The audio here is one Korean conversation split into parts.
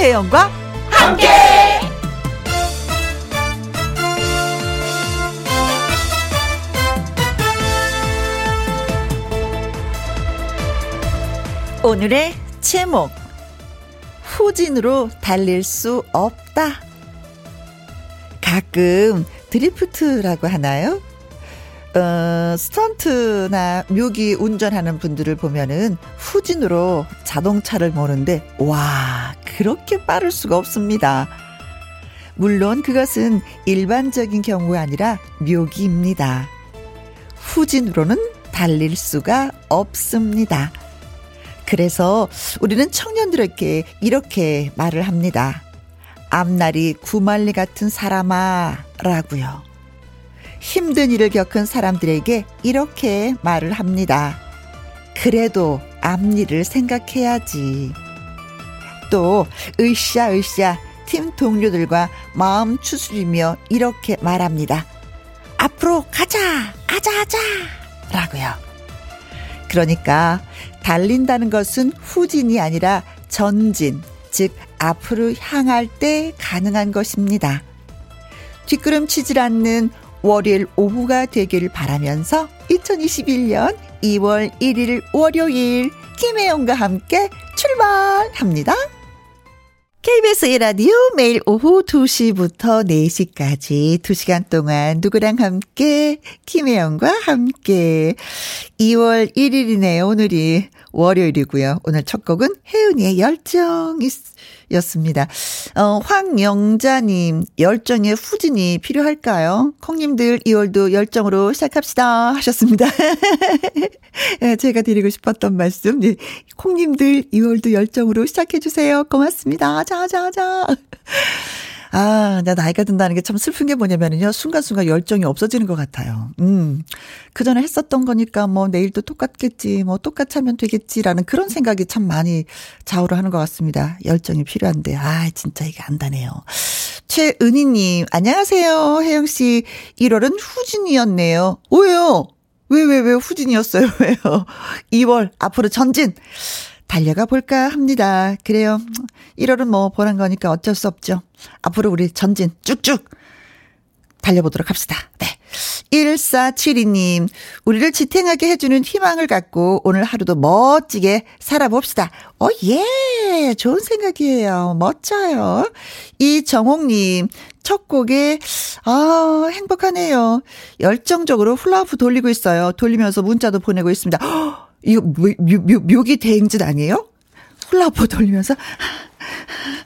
김혜영과 함께. 오늘의 제목 후진으로 달릴 수 없다. 가끔 드리프트라고 하나요? 어, 스턴트나 묘기 운전하는 분들을 보면은 후진으로 자동차를 모는데, 와, 그렇게 빠를 수가 없습니다. 물론 그것은 일반적인 경우가 아니라 묘기입니다. 후진으로는 달릴 수가 없습니다. 그래서 우리는 청년들에게 이렇게 말을 합니다. 앞날이 구말리 같은 사람아 라고요. 힘든 일을 겪은 사람들에게 이렇게 말을 합니다. 그래도 앞일을 생각해야지. 또 으쌰 으쌰 팀 동료들과 마음 추스리며 이렇게 말합니다. 앞으로 가자 가자 라고요. 그러니까 달린다는 것은 후진이 아니라 전진 즉 앞으로 향할 때 가능한 것입니다. 뒷걸음치질 않는 월요일 오후가 되기를 바라면서 2021년 2월 1일 월요일 김혜영과 함께 출발합니다. KBS 1라디오 매일 오후 2시부터 4시까지 2시간 동안 누구랑 함께 김혜영과 함께 2월 1일이네요. 오늘이 월요일이고요. 오늘 첫 곡은 혜은이의 열정이 였습니다. 어, 황영자님, 열정의 후진이 필요할까요? 콩님들 2월도 열정으로 시작합시다. 하셨습니다. 예, 제가 드리고 싶었던 말씀. 네, 콩님들 2월도 열정으로 시작해주세요. 고맙습니다. 자, 자, 자. 아, 나 나이가 든다는 게 참 슬픈 게 뭐냐면요. 순간순간 열정이 없어지는 것 같아요. 음. 그 전에 했었던 거니까 뭐 내일도 똑같겠지, 뭐 똑같이 하면 되겠지라는 그런 생각이 참 많이 좌우를 하는 것 같습니다. 열정이 필요한데, 아, 진짜 이게 안다네요. 최은희님, 안녕하세요. 혜영씨. 1월은 후진이었네요. 왜요? 왜, 왜, 왜 후진이었어요? 왜요? 2월, 앞으로 전진. 달려가 볼까 합니다. 그래요. 1월은 뭐 보란 거니까 어쩔 수 없죠. 앞으로 우리 전진 쭉쭉 달려보도록 합시다. 네. 1472님, 우리를 지탱하게 해주는 희망을 갖고 오늘 하루도 멋지게 살아봅시다. 어, 예! 좋은 생각이에요. 멋져요. 이정옥님, 첫 곡에, 아, 행복하네요. 열정적으로 훌라후프 돌리고 있어요. 돌리면서 문자도 보내고 있습니다. 허, 이거 묘, 묘, 묘기 대행진 아니에요? 훌라퍼 돌리면서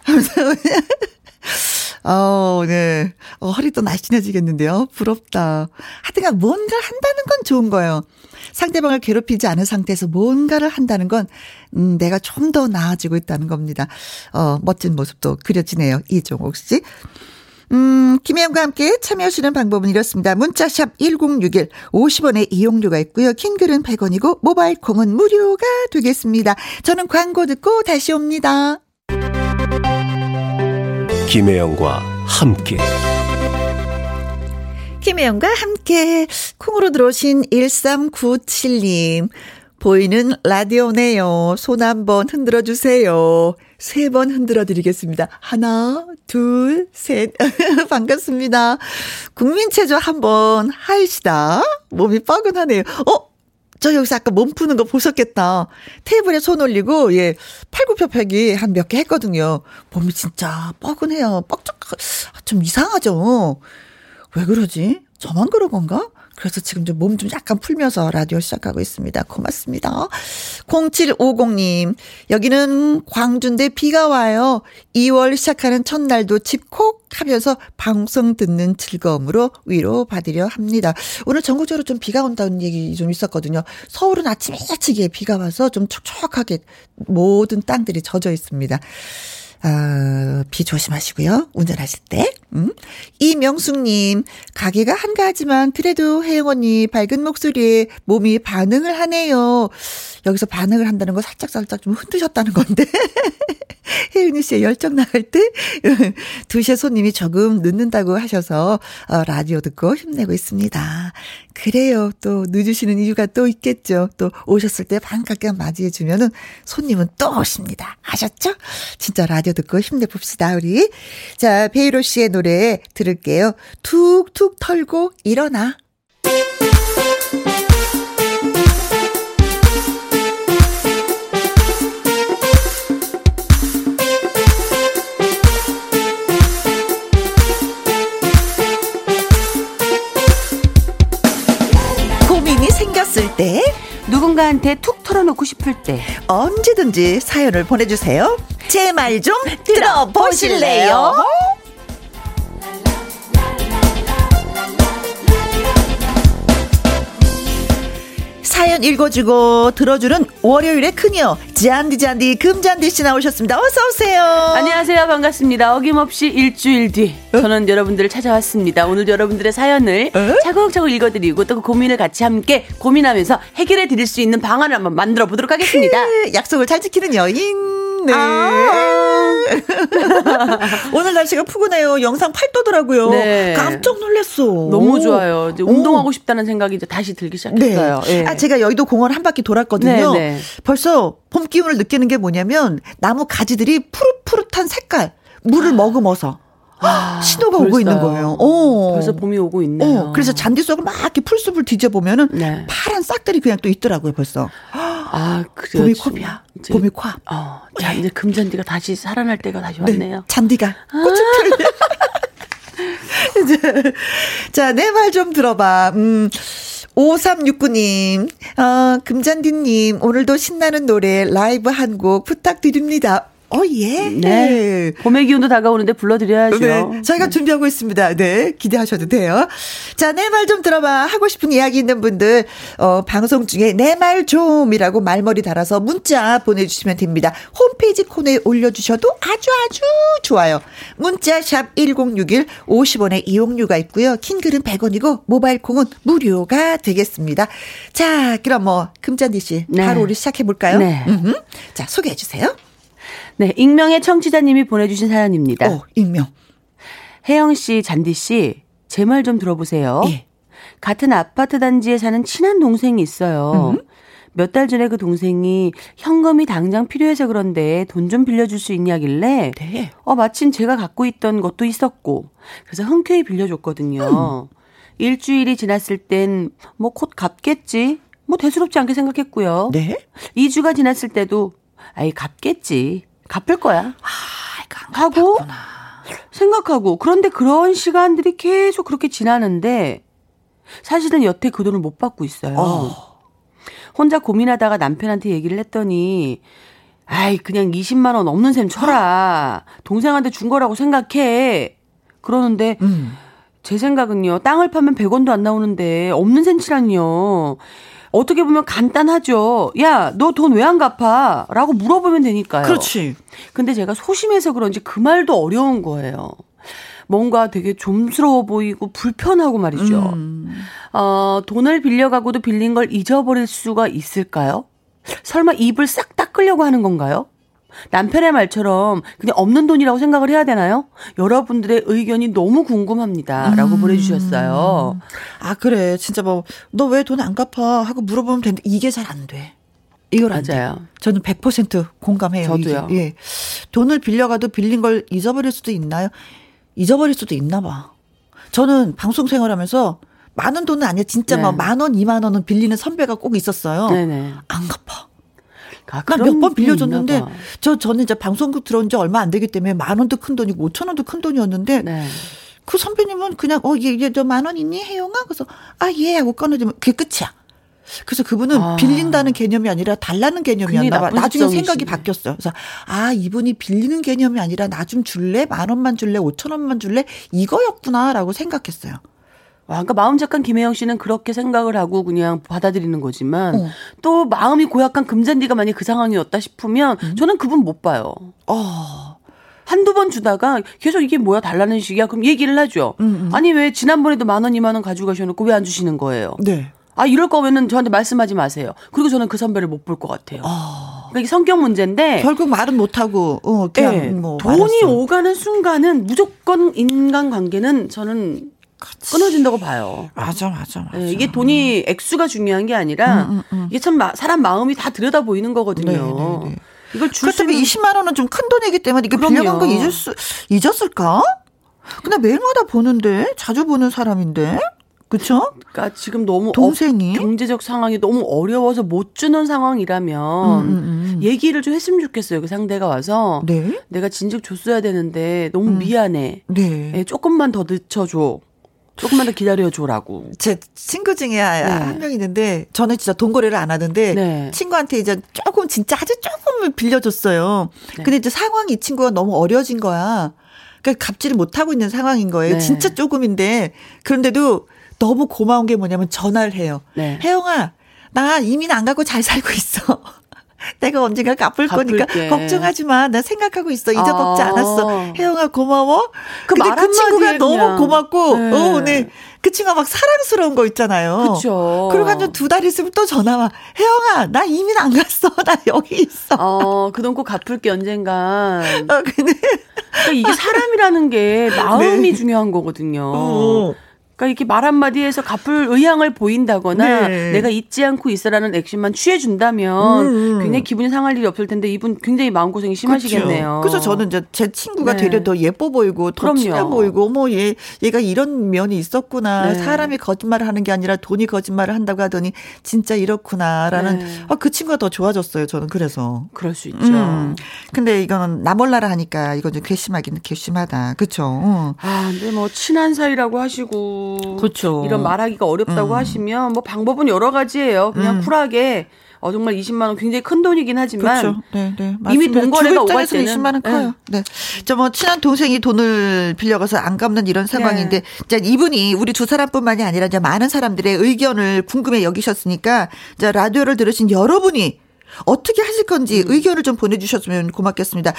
하면서 어, 네. 어, 허리도 날씬해지겠는데요. 부럽다. 하여튼간 뭔가 한다는 건 좋은 거예요. 상대방을 괴롭히지 않은 상태에서 뭔가를 한다는 건, 음, 내가 좀 더 나아지고 있다는 겁니다. 어, 멋진 모습도 그려지네요. 이종옥 씨. 음, 김혜영과 함께 참여하시는 방법은 이렇습니다. 문자샵 1061 50원의 이용료가 있고요. 킹글은 100원이고 모바일 콩은 무료가 되겠습니다. 저는 광고 듣고 다시 옵니다. 김혜영과 함께 김혜영과 함께 콩으로 들어오신 1397님 보이는 라디오네요. 손 한번 흔들어 주세요. 세 번 흔들어 드리겠습니다. 하나, 둘, 셋. 반갑습니다. 국민체조 한번 하시다. 몸이 뻐근하네요. 어? 저 여기서 아까 몸 푸는 거 보셨겠다. 테이블에 손 올리고, 예, 팔굽혀펴기 한 몇 개 했거든요. 몸이 진짜 뻐근해요. 뻑적, 좀 이상하죠? 왜 그러지? 저만 그런 건가? 그래서 지금 좀 몸 좀 약간 풀면서 라디오 시작하고 있습니다. 고맙습니다. 0750님, 여기는 광주인데 비가 와요. 2월 시작하는 첫날도 집콕 하면서 방송 듣는 즐거움으로 위로 받으려 합니다. 오늘 전국적으로 좀 비가 온다는 얘기 좀 있었거든요. 서울은 아침 일찍에 비가 와서 좀 촉촉하게 모든 땅들이 젖어 있습니다. 어, 비 조심하시고요. 운전하실 때. 음. 이명숙님, 가게가 한가하지만 그래도 혜영 언니 밝은 목소리에 몸이 반응을 하네요. 여기서 반응을 한다는 거 살짝 살짝 좀 흔드셨다는 건데. 혜윤이 씨의 열정 나갈 때 2시에 손님이 조금 늦는다고 하셔서 어, 라디오 듣고 힘내고 있습니다. 그래요. 또 늦으시는 이유가 또 있겠죠. 또 오셨을 때 반갑게 맞이해 주면은 손님은 또 오십니다. 아셨죠? 진짜 라디오 듣고 힘내봅시다, 우리. 자, 베이로 씨의 노래 들을게요. 툭툭 털고 일어나. 고민이 생겼을 때 누군가한테 툭 털어놓고 싶을 때 언제든지 사연을 보내주세요. 제 말 좀 들어보실래요? 사연 읽어주고 들어주는 월요일의 큰여 잔디 잔디 금잔디 씨 나오셨습니다. 어서 오세요. 안녕하세요 반갑습니다 어김없이 일주일 뒤 저는 여러분들을 찾아왔습니다 오늘 여러분들의 사연을 어? 차곡차곡 읽어드리고 또 그 고민을 같이 함께 고민하면서 해결해 드릴 수 있는 방안을 한번 만들어 보도록 하겠습니다 네, 약속을 잘 지키는 여인. 네. 아. 오늘 날씨가 푸근해요. 영상 8도더라고요. 네. 깜짝 놀랐어. 너무 좋아요 이제 오. 운동하고 싶다는 생각이 이제 다시 들기 시작했어요 네. 예. 아, 제가 여의도 공원 한 바퀴 돌았거든요. 네, 네. 벌써 봄 기운을 느끼는 게 뭐냐면 나무 가지들이 푸릇푸릇한 색깔, 물을 머금어서 아, 신호가 오고 벌써요. 있는 거예요. 어. 벌써 봄이 오고 있네요 어, 그래서 잔디 속을 막 이렇게 풀숲을 뒤져보면은 네. 파란 싹들이 그냥 또 있더라고요, 벌써. 아 그래요 봄이. 이제- 봄이 코. 어, 자 이제 금잔디가 다시 살아날 때가 다시 네, 왔네요 잔디가 꽃을 피우네. 이제, 자, 내 말 좀 들어봐. 음. 5369님, 어, 금잔디님, 오늘도 신나는 노래 라이브 한 곡 부탁드립니다. 어, 예. 네. 봄의 기운도 다가오는데 불러드려야죠. 네, 저희가 준비하고 있습니다. 네, 기대하셔도 돼요. 자, 내 말 좀 들어봐. 하고 싶은 이야기 있는 분들, 어, 방송 중에 내 말 좀이라고 말머리 달아서 문자 보내주시면 됩니다. 홈페이지 코너에 올려주셔도 아주 아주 좋아요. 문자 샵 1061, 50원의 이용료가 있고요. 킹글은 100원이고, 모바일 콩은 무료가 되겠습니다. 자, 그럼 뭐, 금잔디 씨, 네. 바로 우리 시작해볼까요? 네. 음흠. 자, 소개해주세요. 네, 익명의 청취자님이 보내주신 사연입니다. 오, 익명. 혜영 씨, 잔디 씨, 제 말 좀 들어보세요. 예. 같은 아파트 단지에 사는 친한 동생이 있어요. 몇달 전에 그 동생이 현금이 당장 필요해서 그런데 돈 좀 빌려줄 수 있냐길래 네. 어 마침 제가 갖고 있던 것도 있었고 그래서 흔쾌히 빌려줬거든요. 일주일이 지났을 땐 뭐 곧 갚겠지. 뭐 대수롭지 않게 생각했고요. 네. 2주가 지났을 때도 아이 갚겠지. 갚을 거야. 아, 하고 생각하고 그런데 그런 시간들이 계속 그렇게 지나는데 사실은 여태 그 돈을 못 받고 있어요. 어. 혼자 고민하다가 남편한테 얘기를 했더니 아이 그냥 20만 원 없는 셈 쳐라. 동생한테 준 거라고 생각해. 그러는데 음. 제 생각은요. 땅을 파면 100원도 안 나오는데 없는 셈 치라니요. 어떻게 보면 간단하죠. 야, 너 돈 왜 안 갚아? 라고 물어보면 되니까요. 그렇지. 근데 제가 소심해서 그런지 그 말도 어려운 거예요. 뭔가 되게 좀스러워 보이고 불편하고 말이죠. 음. 어, 돈을 빌려가고도 빌린 걸 잊어버릴 수가 있을까요? 설마 입을 싹 닦으려고 하는 건가요? 남편의 말처럼 그냥 없는 돈이라고 생각을 해야 되나요? 여러분들의 의견이 너무 궁금합니다. 음. 라고 보내주셨어요. 아 그래 진짜 뭐 너 왜 돈 안 갚아 하고 물어보면 되는데 이게 잘 안 돼. 이걸 안 돼. 맞아요. 저는 100% 공감해요. 저도요. 이게. 예. 돈을 빌려가도 빌린 걸 잊어버릴 수도 있나요? 잊어버릴 수도 있나 봐. 저는 방송 생활하면서 많은 돈은 아니야. 진짜 네. 막만 원, 이만 원은 빌리는 선배가 꼭 있었어요. 네네. 안 갚아. 아, 난 그런 몇번게 빌려줬는데. 저 저는 이제 방송국 들어온 지 얼마 안 되기 때문에 만 원도 큰 돈이고 오천 원도 큰 돈이었는데 네. 그 선배님은 그냥 어얘얘저만 원 있니 혜영아 그래서 아 예 하고 꺼내주면 그게 끝이야. 그래서 그분은 아. 빌린다는 개념이 아니라 달라는 개념이었나 봐. 나중에. 생각이 바뀌었어요. 그래서 아 이분이 빌리는 개념이 아니라 나 좀 줄래 만 원만 줄래 오천 원만 줄래 이거였구나라고 생각했어요. 아, 그러니까 마음 착한 김혜영 씨는 그렇게 생각을 하고 그냥 받아들이는 거지만 어. 또 마음이 고약한 금잔디가 만약 그 상황이었다 싶으면 음. 저는 그분 못 봐요. 어 한두 번 주다가 계속 이게 뭐야 달라는 식이야 그럼 얘기를 하죠. 음, 음. 아니 왜 지난번에도 만 원, 이만 원 가지고 가셔놓고 왜 안 주시는 거예요? 네. 아 이럴 거면은 저한테 말씀하지 마세요. 그리고 저는 그 선배를 못 볼 것 같아요. 그러니까 이게 성격 문제인데 결국 말은 못 하고 어 그냥 네, 뭐 돈이 말았어. 오가는 순간은 무조건 인간 관계는 저는 끊어진다고 봐요. 맞아 맞아 맞아. 예, 이게 돈이 액수가 중요한 게 아니라 이게 참 마- 사람 마음이 다 들여다 보이는 거거든요. 네, 네, 네. 이걸 줄수 그렇다면 있는 20만 원은 좀 큰 돈이기 때문에 이거 그럼요. 빌려간 거 잊을 수 잊었을까? 근데 매일마다 보는데 자주 보는 사람인데 그쵸? 그러니까 지금 너무 동생이? 어, 경제적 상황이 너무 어려워서 못 주는 상황이라면 음, 음, 음. 얘기를 좀 했으면 좋겠어요. 그 상대가 와서 네. 내가 진즉 줬어야 되는데 너무 미안해. 네. 예, 조금만 더 늦춰줘. 조금만 더 기다려줘라고. 제 친구 중에 한 네. 명 있는데 저는 진짜 돈 거래를 안 하는데 네. 친구한테 이제 조금 진짜 아주 조금을 빌려줬어요. 네. 근데 이제 상황이 이 친구가 너무 어려진 거야. 그러니까 갚지를 못하고 있는 상황인 거예요. 네. 진짜 조금인데 그런데도 너무 고마운 게 뭐냐면 전화를 해요. 네. 혜영아, 나 이민 안 가고 잘 살고 있어. 내가 언젠가 갚을 거니까 갚을게. 걱정하지 마. 나 생각하고 있어. 잊어먹지 아. 않았어. 혜영아 고마워. 그 근데 말그 친구가 너무. 고맙고, 네. 어, 네. 그 친구가 막 사랑스러운 거 있잖아요. 그쵸. 그리고 한 두 달 있으면 또 전화 와. 혜영아, 나 이민 안 갔어. 나 여기 있어. 어, 그돈 꼭 갚을게 언젠간. 어, 근데 그러니까 이게 사람이라는 게 마음이 중요한 거거든요. 네. 어. 그러니까 이렇게 말 한마디에서 갚을 의향을 보인다거나 네. 내가 잊지 않고 있어라는 액션만 취해준다면 음. 굉장히 기분이 상할 일이 없을 텐데 이분 굉장히 마음고생이 심하시겠네요. 그렇죠. 그래서 저는 이제 제 친구가 네. 되려 더 예뻐 보이고 더 그럼요. 친해 보이고 어머 얘 얘가 이런 면이 있었구나. 네. 사람이 거짓말을 하는 게 아니라 돈이 거짓말을 한다고 하더니 진짜 이렇구나라는 네. 아, 그 친구가 더 좋아졌어요. 저는 그래서. 그럴 수 있죠. 음. 근데 이거는 나 몰라라 하니까 이건 좀 괘씸하긴 괘씸하다. 그렇죠. 어. 아, 근데 뭐 친한 사이라고 하시고 그쵸. 이런 말하기가 어렵다고 음. 하시면 뭐 방법은 여러 가지예요. 그냥 쿨하게 어 정말 20만 원 굉장히 큰 돈이긴 하지만 그렇죠. 네, 네. 이미 맞습니다. 돈 거래가 주부 오갈 때는 20만 원 커요. 네. 저뭐 친한 동생이 돈을 빌려가서 안 갚는 이런 상황인데 네. 이제 이분이 우리 두 사람뿐만이 아니라 이제 많은 사람들의 의견을 궁금해 여기셨으니까 이제 라디오를 들으신 여러분이 어떻게 하실 건지 음. 의견을 좀 보내주셨으면 고맙겠습니다.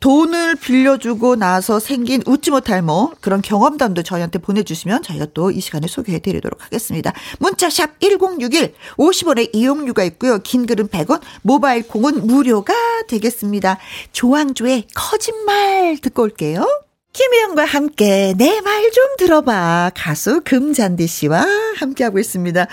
돈을 빌려주고 나서 생긴 웃지 못할 뭐 그런 경험담도 저희한테 보내주시면 저희가 또 이 시간에 소개해드리도록 하겠습니다. 문자샵 1061 50원의 이용료가 있고요. 긴 글은 100원 모바일 콩은 무료가 되겠습니다. 조항조의 거짓말 듣고 올게요. 김혜영과 함께 내 말 좀 들어봐 가수 금잔디 씨와 함께하고 있습니다.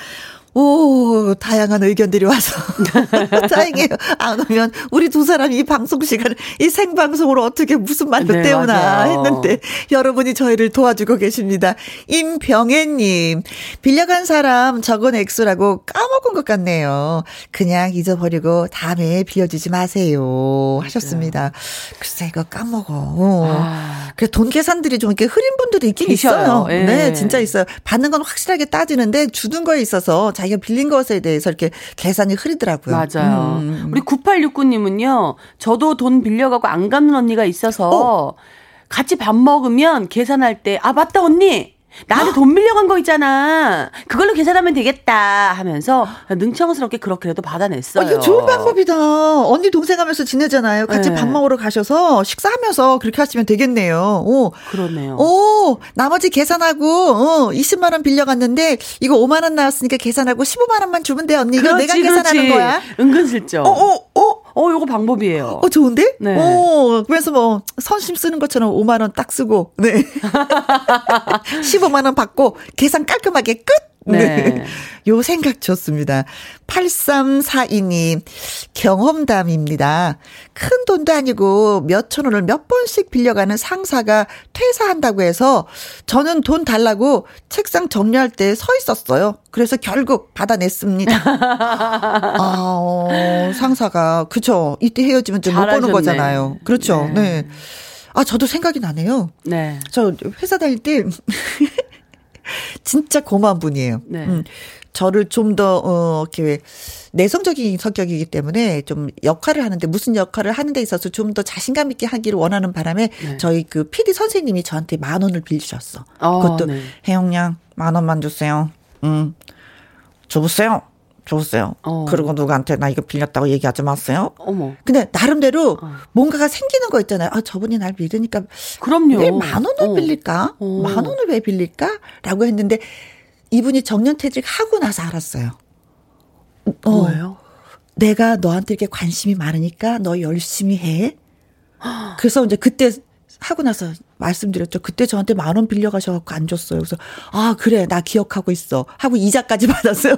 오, 다양한 의견들이 와서. 다행이에요. 안 오면 우리 두 사람이 이 방송 시간을 이 생방송으로 어떻게 무슨 말로 네, 때우나 맞아요. 했는데 여러분이 저희를 도와주고 계십니다. 임병혜님, 빌려간 사람 적은 액수라고 까먹은 것 같네요. 그냥 잊어버리고 다음에 빌려주지 마세요. 하셨습니다. 글쎄, 이거 까먹어. 어. 아. 그래 돈 계산들이 좀 이렇게 흐린 분들이 있긴 계셔요. 있어요. 예. 네, 진짜 있어요. 받는 건 확실하게 따지는데 주는 거에 있어서 자기가 빌린 것에 대해서 이렇게 계산이 흐리더라고요. 맞아요. 음. 우리 9869님은요, 저도 돈 빌려가고 안 갚는 언니가 있어서 어. 같이 밥 먹으면 계산할 때, 아, 맞다, 언니! 나한테 돈 빌려간 거 있잖아. 그걸로 계산하면 되겠다 하면서 능청스럽게 그렇게라도 받아냈어요. 어, 이거 좋은 방법이다. 언니 동생 하면서 지내잖아요. 같이 네. 밥 먹으러 가셔서 식사하면서 그렇게 하시면 되겠네요. 오. 그러네요. 오, 나머지 계산하고, 어, 20만 원 빌려갔는데, 이거 5만 원 나왔으니까 계산하고 15만 원만 주면 돼, 언니. 이거 내가 계산하는 거야. 은근슬쩍. 어, 어, 어. 어, 요거 방법이에요. 어, 좋은데? 네. 어, 그래서 뭐, 선심 쓰는 것처럼 5만원 딱 쓰고, 네. 15만원 받고, 계산 깔끔하게 끝! 네. 요 생각 좋습니다. 8342님, 경험담입니다. 큰 돈도 아니고 몇천 원을 몇 번씩 빌려가는 상사가 퇴사한다고 해서 저는 돈 달라고 책상 정리할 때 서 있었어요. 그래서 결국 받아냈습니다. 아, 어, 상사가, 그쵸. 이때 헤어지면 좀못 보는. 거잖아요. 그렇죠. 네. 네. 아, 저도 생각이 나네요. 네. 저 회사 다닐 때 진짜 고마운 분이에요. 네. 음, 저를 좀 더, 어, 이렇게 내성적인 성격이기 때문에 좀 역할을 하는데 무슨 역할을 하는 데 있어서 좀 더 자신감 있게 하기를 원하는 바람에 네. 저희 그 PD 선생님이 저한테 만 원을 빌려주셨어. 어, 그것도 네. 혜영 양 만 원만 주세요. 음. 줘보세요. 줘보세요. 어. 그리고 누구한테 나 이거 빌렸다고 얘기하지 마세요. 어머. 근데 나름대로 어. 뭔가가 생기는 거 있잖아요. 아, 저분이 날 믿으니까 그럼요. 왜 만 원을 어. 빌릴까? 어. 만 원을 왜 빌릴까? 라고 했는데 이분이 정년퇴직 하고 나서 알았어요. 어, 뭐예요? 내가 너한테 이렇게 관심이 많으니까 너 열심히 해. 그래서 이제 그때 하고 나서 말씀드렸죠. 그때 저한테 만 원 빌려가셔갖고 안 줬어요. 그래서 아 그래 나 기억하고 있어 하고 이자까지 받았어요.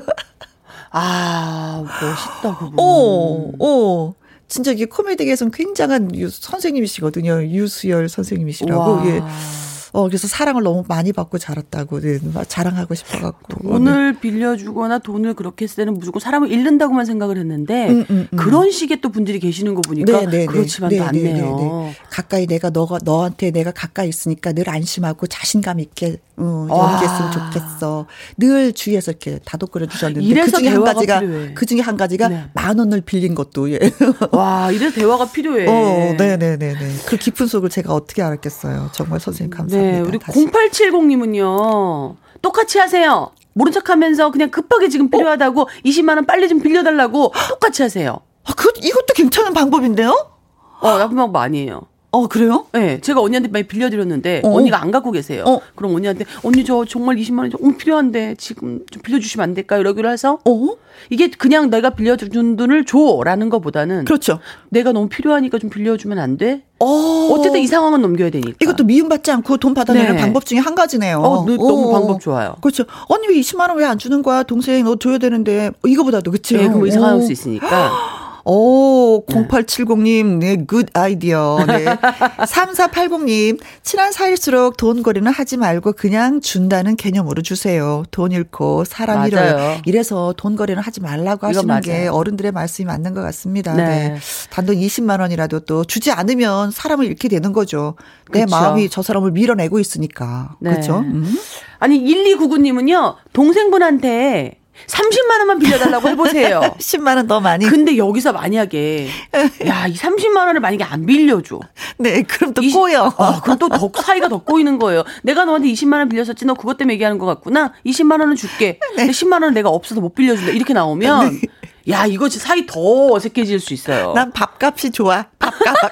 아 멋있다 그분. 어, 어. 진짜 이게 코미디계에서는 굉장한 유, 선생님이시거든요. 유수열 선생님이시라고. 와. 예. 어, 그래서 사랑을 너무 많이 받고 자랐다고 네, 막 자랑하고 싶어갖고. 돈을 빌려주거나 돈을 그렇게 했을 때는 무조건 사람을 잃는다고만 생각을 했는데 음, 음, 음. 그런 식의 또 분들이 계시는 거 보니까 그렇지만도 않네요. 가까이 내가 너가 너한테 내가 가까이 있으니까 늘 안심하고 자신감 있게 어, 와. 연기했으면 좋겠어. 늘 주위에서 이렇게 다독거려 주셨는데 이래서 그 중에 한 가지가. 그 중에 한 가지가 네. 만 원을 빌린 것도 예. 와 이래서 대화가 필요해. 어, 네, 네, 네, 네. 그 깊은 속을 제가 어떻게 알았겠어요. 정말 선생님 감사합니다. 네, 우리 다시. 0870님은요. 똑같이 하세요. 모른 척 하면서 그냥 급하게 어? 지금 필요하다고 20만 원 빨리 좀 빌려달라고 똑같이 하세요. 아, 그 이것도 괜찮은 방법인데요? 어, 나쁜 방법 아니에요. 어, 그래요? 네, 제가 언니한테 많이 빌려드렸는데 어. 언니가 안 갖고 계세요. 어. 그럼 언니한테 언니 저 정말 20만 원 조금 필요한데 지금 좀 빌려주시면 안 될까요? 이러기로 해서 어? 이게 그냥 내가 빌려준 돈을 줘라는 것보다는 그렇죠. 내가 너무 필요하니까 좀 빌려주면 안 돼? 어. 어쨌든 이 상황은 넘겨야 되니까. 이것도 미움받지 않고 돈 받아내는 네. 방법 중에 한 가지네요. 어, 너- 너무 어. 방법 좋아요. 그렇죠. 언니 왜 20만 원 왜 안 주는 거야? 동생 너 줘야 되는데 어, 이거보다도 그치? 네, 그럼 이상할 오. 수 있으니까. 오, 0870님, 네, good idea. 네. 3480님, 친한 사이일수록 돈 거래는 하지 말고 그냥 준다는 개념으로 주세요. 돈 잃고 사람 맞아요. 잃어요. 이래서 돈 거래는 하지 말라고 하시는 게. 어른들의 말씀이 맞는 것 같습니다. 네. 네. 단돈 20만 원이라도 또 주지 않으면 사람을 잃게 되는 거죠. 내 그쵸. 마음이 저 사람을 밀어내고 있으니까. 네. 그렇죠? 음. 아니 1299님은요 동생분한테 30만 원만 빌려달라고 해보세요. 10만 원 더 많이. 근데 여기서 만약에 야 이 30만 원을 만약에 안 빌려줘. 네, 그럼 또 이- 꼬여. 아, 그럼 또 더 사이가 더 꼬이는 거예요. 내가 너한테 20만 원 빌렸었지. 너 그것 때문에 얘기하는 것 같구나. 20만 원은 줄게. 근데 10만 원은 내가 없어서 못 빌려준다. 이렇게 나오면 야 이거 사이 더 어색해질 수 있어요. 난 밥값이 좋아. 밥값.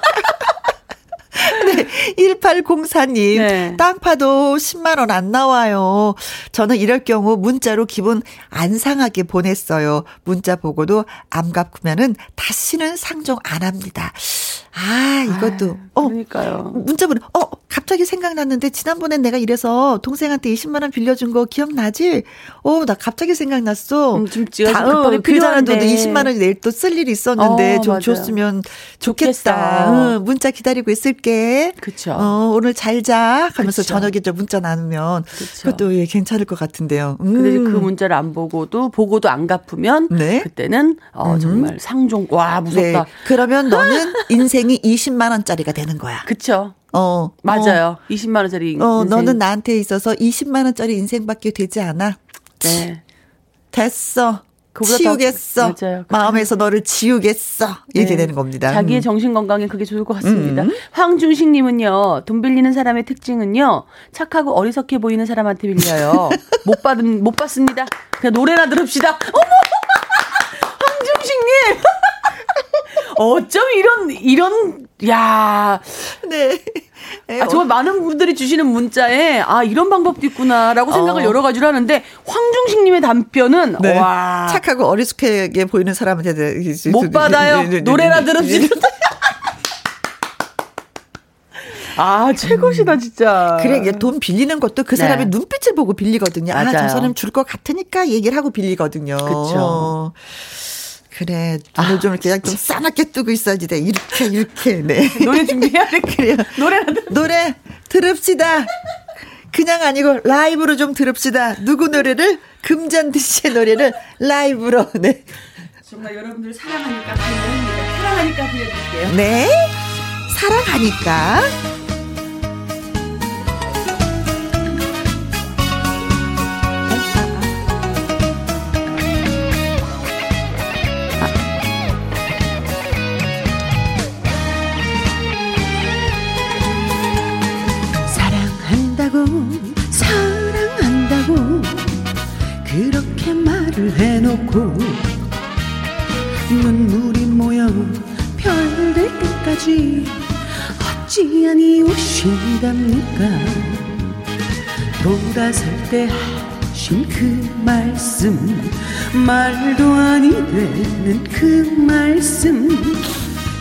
네, 1804님. 네. 땅 파도 10만원 안 나와요. 저는 이럴 경우 문자로 기분 안 상하게 보냈어요. 문자 보고도 안 갚으면은 다시는 상종 안 합니다. 아, 이것도. 어, 그러니까요. 문자 보내, 어, 갑자기 생각났는데, 지난번에 내가 이래서 동생한테 20만 원 빌려준 거 기억나지? 어, 나 갑자기 생각났어. 음, 좀 지금 다음, 그 전에도 필요한데. 20만원이 내일 또 쓸 일이 있었는데, 어, 좀 맞아요. 줬으면 좋겠다. 좋겠어. 응, 문자 기다리고 있을게. 그쵸. 어, 오늘 잘 자. 하면서 그쵸. 저녁에 저 문자 나누면, 그쵸. 그것도 예, 괜찮을 것 같은데요. 음. 근데 그 문자를 안 보고도 보고도 안 갚으면 네. 그때는 어 정말 상종 와 네. 무섭다. 그러면 너는 인생 이 20만 원짜리가 되는 거야. 그쵸? 어. 맞아요. 20만 원짜리 어, 인생. 너는 나한테 있어서 20만 원짜리 인생밖에 되지 않아. 네. 됐어. 치우겠어. 더- 맞아요. 마음에서 너를 지우겠어. 이렇게 네. 되는 겁니다. 자기의 음. 정신 건강에 그게 좋을 것 같습니다. 음. 황중식님은요, 돈 빌리는 사람의 특징은요, 착하고 어리석해 보이는 사람한테 빌려요. 못 받은, 못 받습니다. 그냥 노래나 들읍시다. 어머! 황중식님! 어쩜 이런, 이런, 야 네. 네, 아, 정말 많은 분들이 주시는 문자에, 아, 이런 방법도 있구나라고 생각을 어. 여러 가지로 하는데, 황중식님의 답변은, 네. 와. 착하고 어리숙하게 보이는 사람한테 못 받아요. 네, 노래나 들읍시다. 아, 최고시다, 진짜. 그래, 돈 빌리는 것도 그 네. 사람의 눈빛을 보고 빌리거든요. 아, 저 맞아요. 사람 줄 것 같으니까 얘기를 하고 빌리거든요. 그쵸. 그래, 돈을 좀 이렇게 그냥 좀 싸납게 뜨고 있어야지 돼. 이렇게, 이렇게, 네. 노래 준비해야 돼. 그래요. 노래나 들 노래 들읍시다. 그냥 아니고 라이브로 좀 들읍시다. 누구 노래를? 금잔디 씨의 노래를 라이브로. 네. 정말 여러분들 사랑하니까 불러드립니다. 사랑하니까 불러드릴게요. 네. 사랑하니까. 해놓고 눈물이 모여 별될 때까지 어찌하니 오신답니까? 돌아설 때 하신 그 말씀 말도 아니 되는 그 말씀.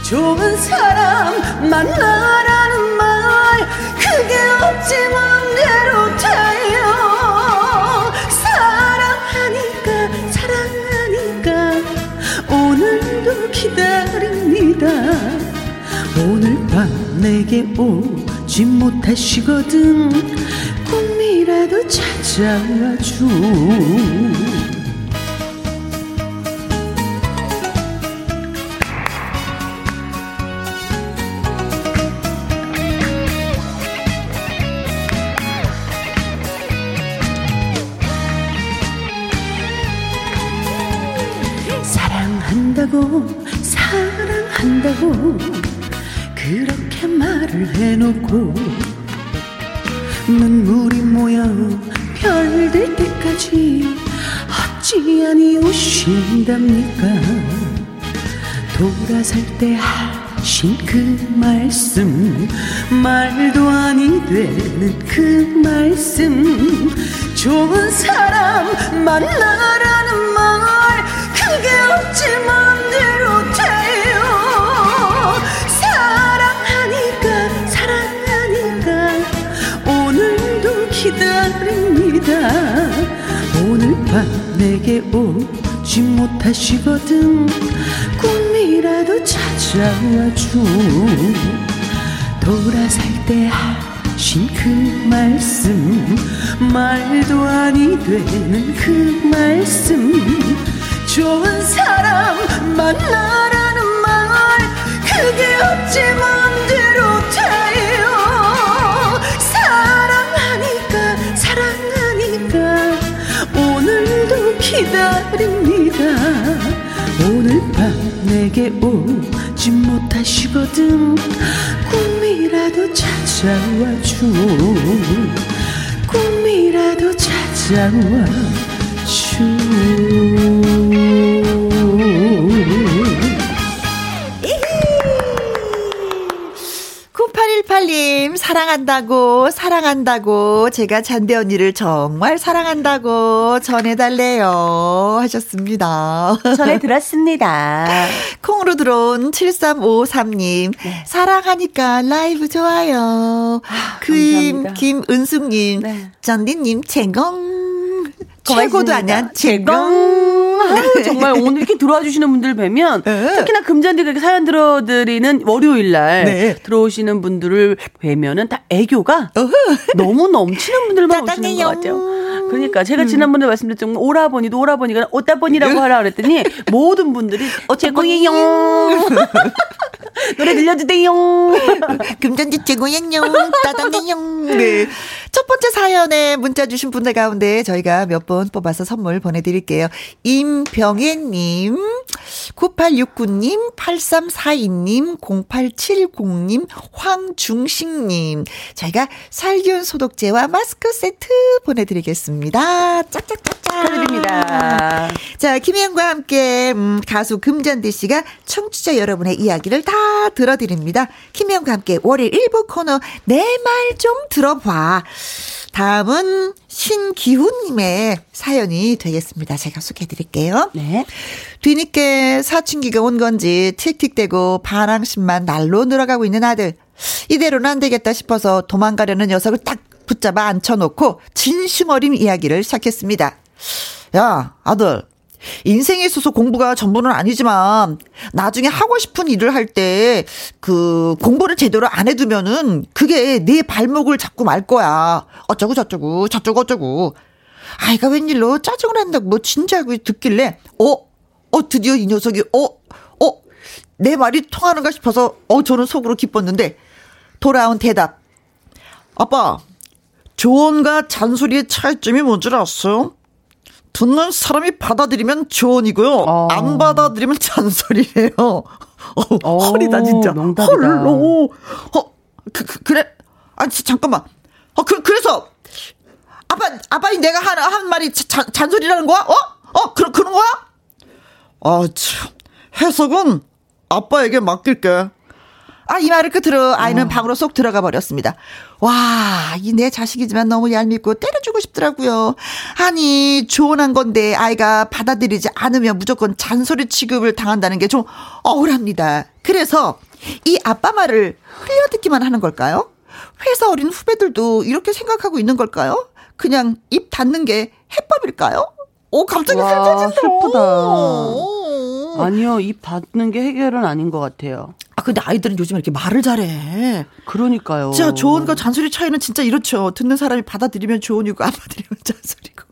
좋은 사람 만나라는 말 그게 어찌 맘대로 돼요 기다립니다 오늘 밤 내게 오지 못하시거든. 꿈이라도 찾아와줘 오신답니까? 돌아설 때 하신 그 말씀 말도 아니 되는 그 말씀. 좋은 사람 만나라는 말 그게 어찌 맘대로 돼요. 사랑하니까 사랑하니까. 오늘도 기다립니다. 오늘 밤 내게 오 지 못하시거든. 꿈이라도 찾아와줘. 돌아설 때 하신 그 말씀 말도 아니 되는 그 말씀. 좋은 사람 만나라는 말 그게 맘 내게 오지 못하시거든. 꿈이라도 찾아와 줘 꿈이라도 찾아와줘 9818님, 사랑한다고, 사랑한다고, 제가 잔대 언니를 정말 사랑한다고 전해달래요. 하셨습니다. 전에 들었습니다. 콩으로 들어온 7353님, 사랑하니까 라이브 좋아요. 금, 감사합니다. 김은숙님, 네. 전디님, 제공. 최고도 아니야, 제공. 아유, 정말 오늘 이렇게 들어와 주시는 분들 뵈면 네. 특히나 금잔디가 이렇게 사연 들어드리는 월요일 날 네. 들어오시는 분들을 뵈면은 다 애교가 너무 넘치는 분들만 오시는 것. 같아요. 그러니까 제가 지난번에 말씀드렸지만 오라버니도 오라버니가 오따버니라고 하라 그랬더니 모든 분들이 제공이요. 노래 들려주세요. 금전지 최고양요 따당해요 네. 첫 번째 사연에 문자 주신 분들 가운데 저희가 몇분 뽑아서 선물 보내드릴게요. 임병혜님, 9869님, 8342님, 0870님, 황중식님. 저희가 살균 소독제와 마스크 세트 보내드리겠습니다. 짝짝짝짝. 축하드립니다. 자, 김혜영과 함께, 음, 가수 금잔디 씨가 청취자 여러분의 이야기를 다 들어드립니다. 김혜영과 함께 월요일 1부 코너, 내 말 좀 들어봐. 다음은 신기훈님의 사연이 되겠습니다. 제가 소개해 드릴게요. 네. 뒤늦게 사춘기가 온 건지 틱틱대고 반항심만 날로 늘어가고 있는 아들. 이대로는 안 되겠다 싶어서 도망가려는 녀석을 딱 붙잡아 앉혀놓고 진심 어린 이야기를 시작했습니다. 야, 아들. 인생에 있어서 공부가 전부는 아니지만 나중에 하고 싶은 일을 할 때 그 공부를 제대로 안 해두면은 그게 내 발목을 잡고 말 거야. 어쩌고 저쩌고 저쩌고 어쩌고. 아이가 웬일로 짜증을 한다고 뭐 진지하고 듣길래 어? 어 드디어 이 녀석이 어? 어? 내 말이 통하는가 싶어서 어 저는 속으로 기뻤는데 돌아온 대답 아빠 조언과 잔소리의 차이점이 뭔지 알았어요? 듣는 사람이 받아들이면 조언이고요. 어. 안 받아들이면 잔소리래요. 어, 오, 허리다 진짜. 명답이다. 헐, 오. 어, 그, 그, 그 래? 아니 지- 잠깐만. 어, 그, 그래서 아빠, 아빠이 내가 한, 한 말이 잔, 잔소리라는 거야? 어? 어, 그, 그런 거야? 아, 참. 해석은 아빠에게 맡길게. 아, 이 말을 끝으로 아이는 방으로 쏙 들어가 버렸습니다. 와, 이 내 자식이지만 너무 얄밉고 때려주고 싶더라고요. 아니, 조언한 건데 아이가 받아들이지 않으면 무조건 잔소리 취급을 당한다는 게 좀 억울합니다. 그래서 이 아빠 말을 흘려듣기만 하는 걸까요? 회사 어린 후배들도 이렇게 생각하고 있는 걸까요? 그냥 입 닫는 게 해법일까요? 오, 갑자기 와, 슬퍼진다. 슬프다. 오. 아니요, 입 닫는 게 해결은 아닌 것 같아요. 아, 근데 아이들은 요즘 이렇게 말을 잘해. 그러니까요. 진짜 조언과 잔소리 차이는 진짜 이렇죠. 듣는 사람이 받아들이면 조언이고 안 받아들이면 잔소리고.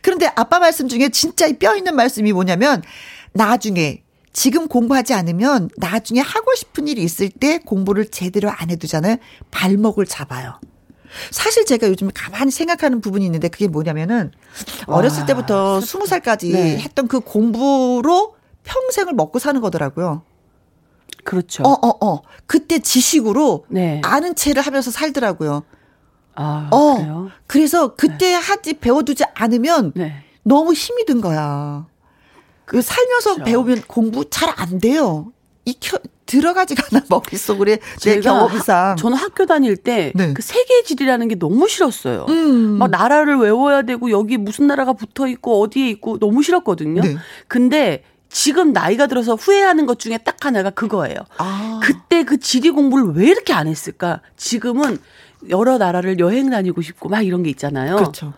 그런데 아빠 말씀 중에 진짜 뼈 있는 말씀이 뭐냐면 나중에 지금 공부하지 않으면 나중에 하고 싶은 일이 있을 때 공부를 제대로 안 해두잖아요. 발목을 잡아요. 사실 제가 요즘 가만히 생각하는 부분이 있는데 그게 뭐냐면은 어렸을 와, 때부터 스무 살까지 네. 했던 그 공부로 평생을 먹고 사는 거더라고요. 그렇죠. 어, 어, 어. 그때 지식으로 네. 아는 체를 하면서 살더라고요. 아, 어. 그래요? 그래서 그때 하지 배워두지 않으면 네. 너무 힘이 든 거야. 그 살면서 그렇죠. 배우면 공부 잘 안 돼요. 익혀 들어가지가 않아 머릿속에 내 경험상. 저는 학교 다닐 때그 네. 세계지리라는 게 너무 싫었어요. 음. 막 나라를 외워야 되고 여기 무슨 나라가 붙어 있고 어디에 있고 너무 싫었거든요. 네. 근데 지금 나이가 들어서 후회하는 것 중에 딱 하나가 그거예요. 아. 그때 그 지리 공부를 왜 이렇게 안 했을까? 지금은 여러 나라를 여행 다니고 싶고 막 이런 게 있잖아요. 그렇죠.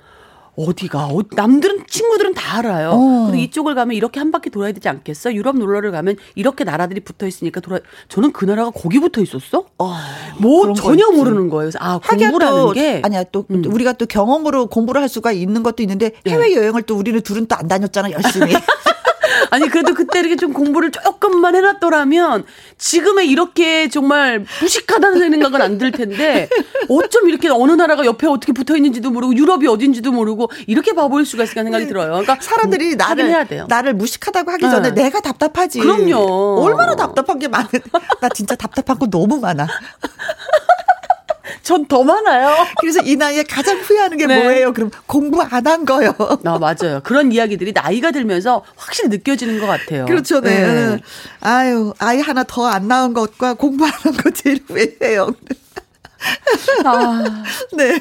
어디가 어, 남들은 친구들은 다 알아요. 어. 근데 이쪽을 가면 이렇게 한 바퀴 돌아야 되지 않겠어? 유럽 놀러를 가면 이렇게 나라들이 붙어 있으니까 돌아. 저는 그 나라가 거기 붙어 있었어? 뭐 그런 거 전혀. 모르는 거예요. 그래서 아 공부라는 또 게 아니야 또 음. 우리가 또 경험으로 공부를 할 수가 있는 것도 있는데 네. 해외 여행을 또 우리는 둘은 또 안 다녔잖아 열심히. 아니 그래도 그때 이렇게 좀 공부를 조금만 해놨더라면 지금의 이렇게 정말 무식하다는 생각은 안 들 텐데 어쩜 이렇게 어느 나라가 옆에 어떻게 붙어 있는지도 모르고 유럽이 어딘지도 모르고 이렇게 바보일 수가 있을까 생각이 들어요. 그러니까 사람들이 음, 나를 해야 돼요. 나를 무식하다고 하기 전에 네. 내가 답답하지. 그럼요. 얼마나 답답한 게 많은데 나 진짜 답답한 거 너무 많아. 전 더 많아요. 그래서 이 나이에 가장 후회하는 게 네. 뭐예요? 그럼 공부 안 한 거요. 아, 맞아요. 그런 이야기들이 나이가 들면서 확실히 느껴지는 것 같아요. 그렇죠, 네. 아유, 아이 하나 더 안 낳은 것과 공부 안 한 거 제일 후회해요. 아, 네.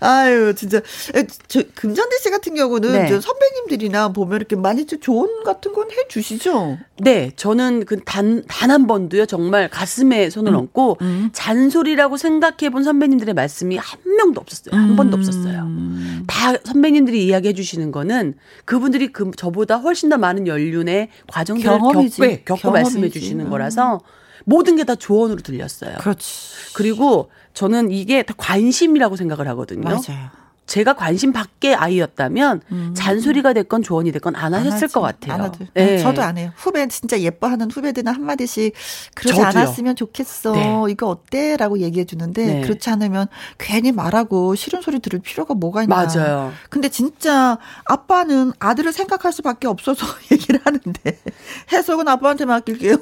아유, 진짜. 에, 저, 금전대 씨 같은 경우는 네. 저 선배님들이나 보면 이렇게 많이 좀 조언 같은 건 해 주시죠? 네, 저는 그 단, 단 한 번도요, 정말 가슴에 음. 손을 얹고, 잔소리라고 생각해 본 선배님들의 말씀이 한 명도 없었어요. 한 번도 없었어요. 음. 다 선배님들이 이야기해 주시는 거는 그분들이 그, 저보다 훨씬 더 많은 연륜의 과정들을 경험이지. 겪고, 겪고 경험이지. 말씀해 주시는 거라서 모든 게 다 조언으로 들렸어요. 그렇지. 그리고 저는 이게 다 관심이라고 생각을 하거든요. 맞아요. 제가 관심 밖의 아이였다면 잔소리가 됐건 조언이 됐건 안 하셨을 음. 하지. 것 같아요. 안 하죠. 네. 저도 안 해요. 후배 진짜 예뻐하는 후배들은 한 마디씩 그러지 저도요. 않았으면 좋겠어. 네. 이거 어때? 라고 얘기해 주는데 네. 그렇지 않으면 괜히 말하고 싫은 소리 들을 필요가 뭐가 있나. 맞아요. 근데 진짜 아빠는 아들을 생각할 수밖에 없어서 얘기를 하는데 해석은 아빠한테 맡길게요.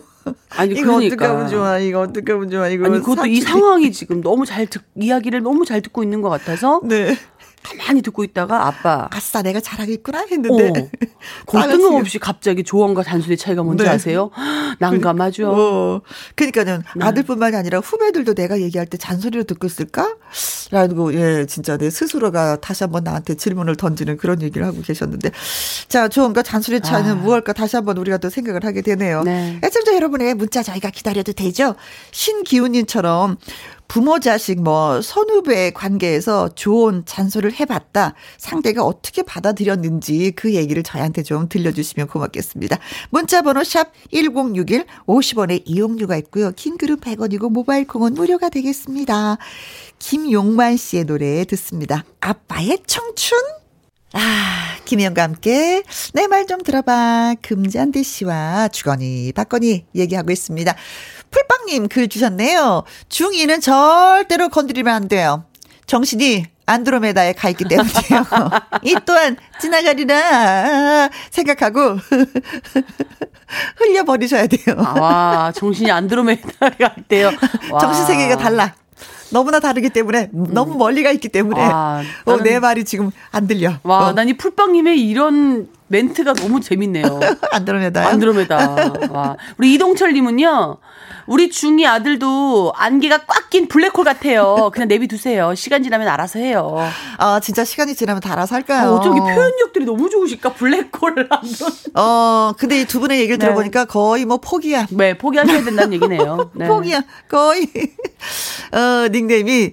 아니, 이거 어떻게 그러니까. 하면 좋아? 이거 어떻게 하면 좋아? 이거 아니 그것도 이 사투리. 상황이 지금 너무 잘 듣, 이야기를 너무 잘 듣고 있는 것 같아서 네. 가만히 듣고 있다가 아빠 아싸 내가 잘하겠구나 어, 했는데 그 나가 뜬금없이 갑자기 조언과 잔소리 차이가 뭔지 네. 아세요? 난감하죠. 어, 그러니까는 네. 아들뿐만이 아니라 후배들도 내가 얘기할 때 잔소리로 듣고 있을까? 라고 예, 진짜 내 스스로가 다시 한번 나한테 질문을 던지는 그런 얘기를 하고 계셨는데 자, 조언과 잔소리 차이는 아. 무엇일까 다시 한번 우리가 또 생각을 하게 되네요. 네. 애청자 여러분의 문자 저희가 기다려도 되죠? 신기훈님처럼 부모 자식 뭐 선후배 관계에서 조언 잔소리를 해봤다 상대가 어떻게 받아들였는지 그 얘기를 저희한테 좀 들려주시면 고맙겠습니다. 문자번호 샵 #1061 50원의 이용료가 있고요. 긴 그룹 100원이고 모바일 콩은 무료가 되겠습니다. 김용만 씨의 노래 듣습니다. 아빠의 청춘. 아, 김희영과 함께 내 말 좀 들어봐. 금잔디 씨와 주거니 박거니 얘기하고 있습니다. 풀빵님 글 주셨네요. 중2는 절대로 건드리면 안 돼요. 정신이 안드로메다에 가 있기 때문이에요. 이 또한 지나가리라 생각하고 흘려버리셔야 돼요. 아, 와 정신이 안드로메다 같대요. 와. 정신 세계가 달라. 너무나 다르기 때문에 너무 멀리 가 있기 때문에 아, 어, 내 말이 지금 안 들려. 와, 어. 난이 풀빵님의 이런 멘트가 너무 재밌네요. 안드로메다요? 안드로메다. 와. 우리 이동철 님은요. 우리 중이 아들도 안개가 꽉 낀 블랙홀 같아요. 그냥 내비두세요. 시간 지나면 알아서 해요. 아, 진짜 시간이 지나면 다 알아서 할까요? 아, 어쩌기 표현력들이 너무 좋으실까? 블랙홀. 어, 근데 이 두 분의 얘기를 네. 들어보니까 거의 뭐 포기야. 네, 포기하셔야 된다는 얘기네요. 네. 포기야. 거의. 어, 닉네임이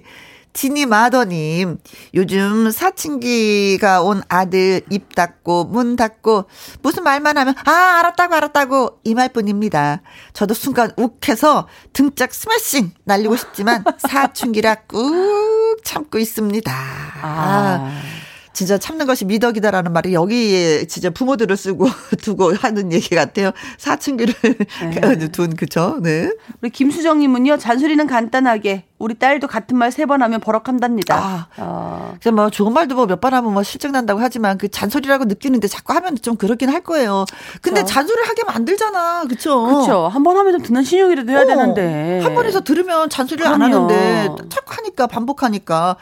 지니 마더님. 요즘 사춘기가 온 아들 입 닫고 문 닫고 무슨 말만 하면 아, 알았다고 알았다고 이 말뿐입니다. 저도 순간 욱해서 등짝 스매싱 날리고 싶지만 사춘기라 꾹 참고 있습니다. 아. 진짜 참는 것이 미덕이다라는 말이 여기에 진짜 부모들을 쓰고 두고 하는 얘기 같아요. 사춘기를 둔 그죠? 네. 우리 김수정님은요, 잔소리는 간단하게. 우리 딸도 같은 말 세 번 하면 버럭한답니다. 아. 어. 그래서 뭐 좋은 말도 뭐 몇 번 하면 뭐 실증 난다고 하지만 그 잔소리라고 느끼는데 자꾸 하면 좀 그렇긴 할 거예요. 근데 그쵸. 잔소리를 하게 만들잖아. 그쵸? 그렇죠. 한 번 하면 좀 듣는 신용이라도 해야 어, 되는데. 한 번에서 들으면 잔소리를 안 그럼요. 하는데 자꾸 하니까 반복하니까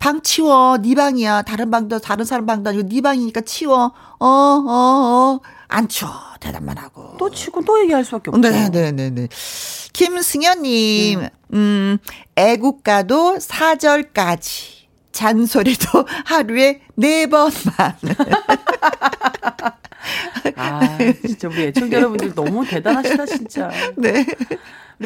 방 치워. 네 방이야. 다른 방도 다른 사람 방도 아니고 네 방이니까 치워. 어 어 어 안 치워. 대답만 하고. 또 치고 또 얘기할 수밖에 없죠. 네 네 네 네. 김승현 님 음 애국가도 4절까지. 잔소리도 하루에 네 번만. 아, 진짜 우리 애청자 여러분들 너무 대단하시다, 진짜. 네.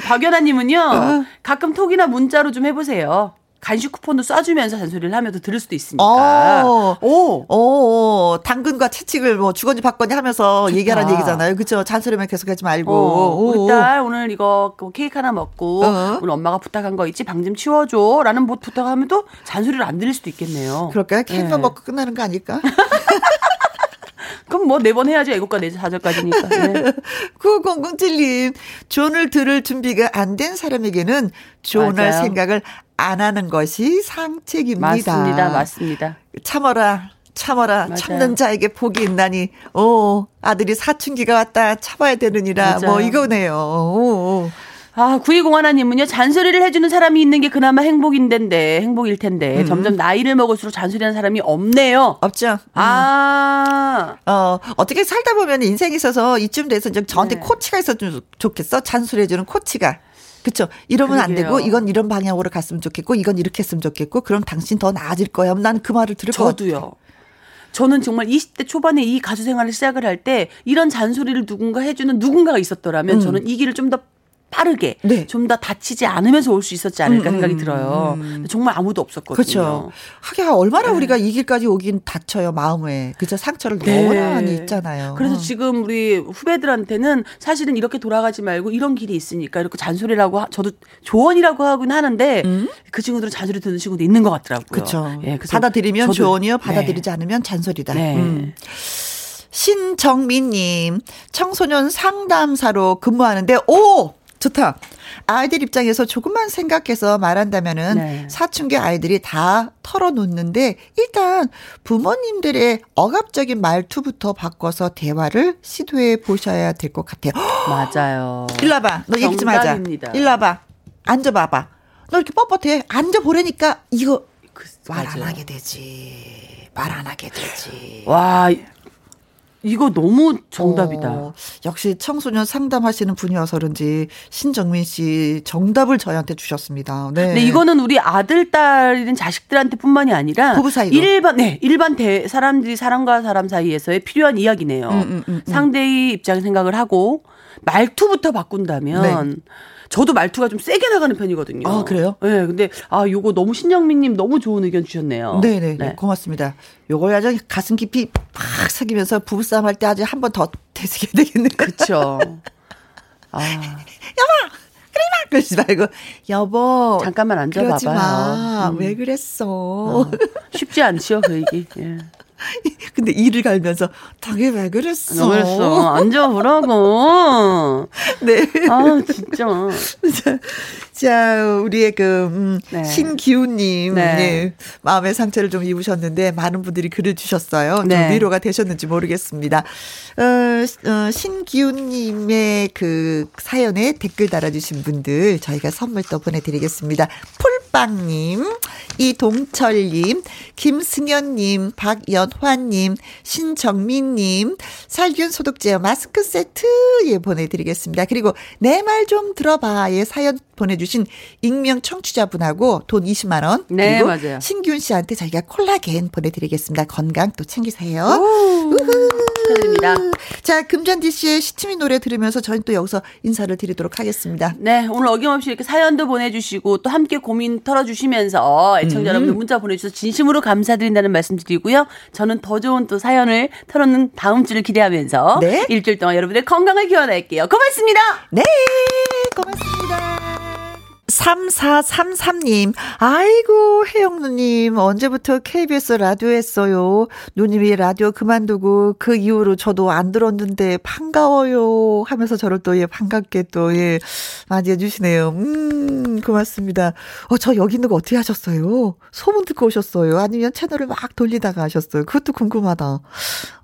박연아님은요, 가끔 톡이나 문자로 좀 해보세요. 간식 쿠폰도 쏴주면서 잔소리를 하면서 들을 수도 있으니까. 어. 오! 오, 당근과 채찍을 뭐 주거니 받거니 하면서 얘기하라는 얘기잖아요. 그쵸? 잔소리만 계속하지 말고. 어, 오, 우리 딸 오늘 이거 그 케이크 하나 먹고 어. 오늘 엄마가 부탁한 거 있지 방 좀 치워줘 라는 뭐 부탁하면 또 잔소리를 안 들을 수도 있겠네요. 그럴까요? 케이크만 네. 먹고 끝나는 거 아닐까? 그럼 뭐 네 번 해야죠 애국가 네 사절까지니까. 네. 9007님, 존을 들을 준비가 안 된 사람에게는 존할. 생각을 안 하는 것이 상책입니다. 맞습니다, 맞습니다. 참어라. 참어라. 맞아요. 참는 자에게 복이 있나니, 오, 아들이 사춘기가 왔다. 참아야 되느니라. 맞아요. 뭐 이거네요. 오, 오. 아, 9201하님은요, 잔소리를 해주는 사람이 있는 게 그나마 행복인데, 행복일 텐데, 음. 점점 나이를 먹을수록 잔소리하는 사람이 없네요. 없죠? 아, 어, 어떻게 살다 보면 인생에 있어서 이쯤 돼서 좀 저한테 네. 코치가 있었으면 좋겠어. 잔소리해주는 코치가. 그쵸. 이러면 안 그러게요. 되고, 이건 이런 방향으로 갔으면 좋겠고, 이건 이렇게 했으면 좋겠고, 그럼 당신 더 나아질 거야. 난 그 말을 들을 것 같아. 저도요. 저는 정말 20대 초반에 이 가수 생활을 시작을 할 때, 이런 잔소리를 누군가 해주는 누군가가 있었더라면, 저는 이 길을 좀 더 빠르게, 음. 네. 좀더 다치지 않으면서 올 수 있었지 않을까 음, 생각이 음, 들어요. 음. 정말 아무도 없었거든요. 그렇죠. 하기야 얼마나 네. 우리가 이 길까지 오긴 다쳐요 마음에. 그죠 상처를 너무나 많이 있잖아요. 네. 그래서 어. 지금 우리 후배들한테는 사실은 이렇게 돌아가지 말고 이런 길이 있으니까 이렇게 잔소리라고 하- 저도 조언이라고 하긴 하는데 그 친구들은 잔소리 듣는 친구도 있는 것 같더라고요. 그렇죠. 예, 받아들이면 저도- 조언이요, 네. 받아들이지 않으면 잔소리다. 네. 음. 신정민님, 청소년 상담사로 근무하는데, 오! 좋다. 아이들 입장에서 조금만 생각해서 말한다면은 네. 사춘기 아이들이 다 털어놓는데 일단 부모님들의 억압적인 말투부터 바꿔서 대화를 시도해 보셔야 될 것 같아요. 맞아요. 일로 와봐. 너 얘기 좀 하자. 일로 와봐. 앉아봐봐. 너 이렇게 뻣뻣해. 앉아보라니까 이거 그, 말안 맞아요. 하게 되지. 말 안 하게 되지. 와 이거 너무 정답이다. 어, 역시 청소년 상담하시는 분이어서 그런지 신정민 씨 정답을 저희한테 주셨습니다. 네. 근데 이거는 우리 아들, 딸이든 자식들한테뿐만이 아니라 부부 사이도. 일반 네 일반 대 사람들이 사람과 사람 사이에서의 필요한 이야기네요. 음, 음, 음, 음. 상대의 입장 생각을 하고 말투부터 바꾼다면. 저도 말투가 좀 세게 나가는 편이거든요. 네. 아, 그래요? 네, 근데 아 요거 너무 신영민님 너무 좋은 의견 주셨네요. 네네 네. 고맙습니다. 요걸 아주 가슴 깊이 팍 새기면서 부부싸움 할 때 아주 한 번 더 되새겨야 되겠네요. 그렇죠. 아, 그러지 말고 여보 잠깐만 앉아봐봐요. 그러지 마. 음. 왜 그랬어? 어, 쉽지 않죠 그 얘기. 예. 근데 이를 갈면서 당에 왜 그랬어? 그랬어. 앉아보라고. 네. 아 진짜. 자, 자, 우리의 그, 음, 네. 신기훈님, 네. 네. 마음의 상처를 좀 입으셨는데, 많은 분들이 글을 주셨어요. 좀 네. 위로가 되셨는지 모르겠습니다. 어, 어, 신기훈님의 그 사연에 댓글 달아주신 분들, 저희가 선물 또 보내드리겠습니다. 풀빵님, 이동철님, 김승현님, 박연화님, 신정민님, 살균 소독제 마스크 세트, 예, 보내드리겠습니다. 그리고 내 말 좀 들어봐, 예, 사연 보내주 신 익명 청취자분하고 돈 20만 원. 네, 그리고 맞아요. 신기훈 씨한테 저희가 콜라겐 보내드리겠습니다. 건강 또 챙기세요. 축하드립니다. 자, 금잔디 씨의 시치미 노래 들으면서 저희는 또 여기서 인사를 드리도록 하겠습니다. 네, 오늘 어김없이 이렇게 사연도 보내주시고 또 함께 고민 털어주시면서 애청자 음. 여러분들 문자 보내주셔서 진심으로 감사드린다는 말씀 드리고요. 저는 더 좋은 또 사연을 털어놓는 다음 주를 기대하면서 네. 일주일 동안 여러분들 건강을 기원할게요. 고맙습니다. 네, 고맙습니다. 3433님, 아이고, 혜영 누님, 언제부터 KBS 라디오 했어요? 누님이 라디오 그만두고 그 이후로 저도 안 들었는데 반가워요. 하면서 저를 또, 예, 반갑게 또, 예, 맞이해주시네요. 음, 고맙습니다. 어, 저 여기 있는 거 어떻게 하셨어요? 소문 듣고 오셨어요? 아니면 채널을 막 돌리다가 하셨어요? 그것도 궁금하다.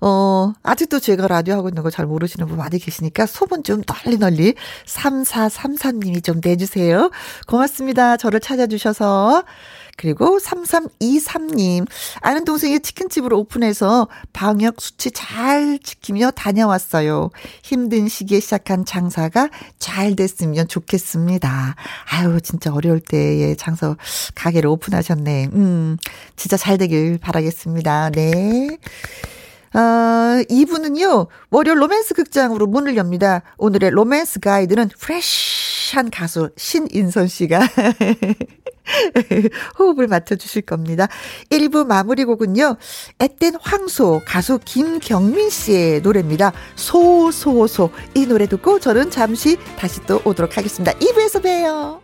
어, 아직도 제가 라디오 하고 있는 거 잘 모르시는 분 많이 계시니까 소문 좀 널리 널리 3433님이 좀 내주세요. 고맙습니다. 저를 찾아주셔서. 그리고 3323님, 아는 동생이 치킨집을 오픈해서 방역 수치 잘 지키며 다녀왔어요. 힘든 시기에 시작한 장사가 잘 됐으면 좋겠습니다. 아유, 진짜 어려울 때에 장사, 가게를 오픈하셨네. 음, 진짜 잘 되길 바라겠습니다. 네. 어, 이분은요, 월요 로맨스 극장으로 문을 엽니다. 오늘의 로맨스 가이드는 fresh한 가수 신인선 씨가 호흡을 맞춰주실 겁니다. 1부 마무리 곡은요, 앳된 황소 가수 김경민 씨의 노래입니다. 소소소. 이 노래 듣고 저는 잠시 다시 또 오도록 하겠습니다. 2부에서 봬요.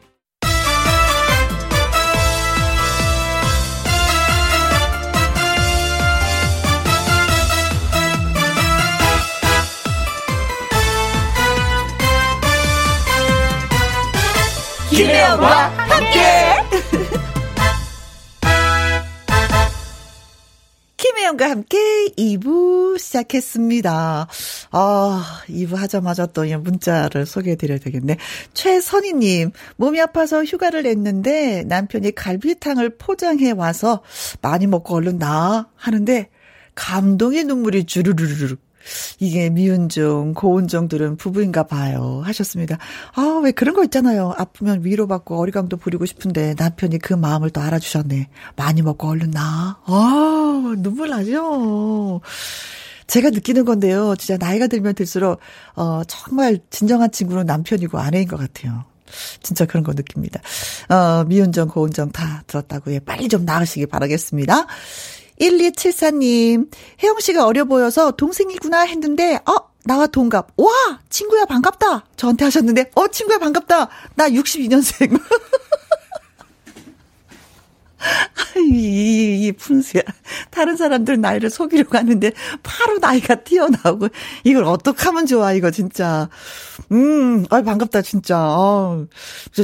김혜영과 함께. 김혜영과 함께 2부 시작했습니다. 아, 2부 하자마자 또이 문자를 소개해 드려야 되겠네. 최선희님, 몸이 아파서 휴가를 냈는데 남편이 갈비탕을 포장해 와서 많이 먹고 얼른 나 하는데 감동의 눈물이 주르르르 이게 미운정, 고운정들은 부부인가 봐요. 하셨습니다. 아, 왜 그런 거 있잖아요. 아프면 위로받고 어리광도 부리고 싶은데 남편이 그 마음을 또 알아주셨네. 많이 먹고 얼른 나. 아, 눈물 나죠? 제가 느끼는 건데요. 진짜 나이가 들면 들수록, 어, 정말 진정한 친구는 남편이고 아내인 것 같아요. 진짜 그런 거 느낍니다. 어, 미운정, 고운정 다 들었다고, 예, 빨리 좀 나으시기 바라겠습니다. 1274님, 혜영 씨가 어려 보여서 동생이구나 했는데, 어, 나와 동갑. 와! 친구야, 반갑다! 저한테 하셨는데, 어, 친구야, 반갑다! 나 62년생. 이, 이, 이 분수야. 다른 사람들 나이를 속이려고 하는데, 바로 나이가 튀어나오고, 이걸 어떡하면 좋아, 이거 진짜. 음, 아 반갑다, 진짜. 어,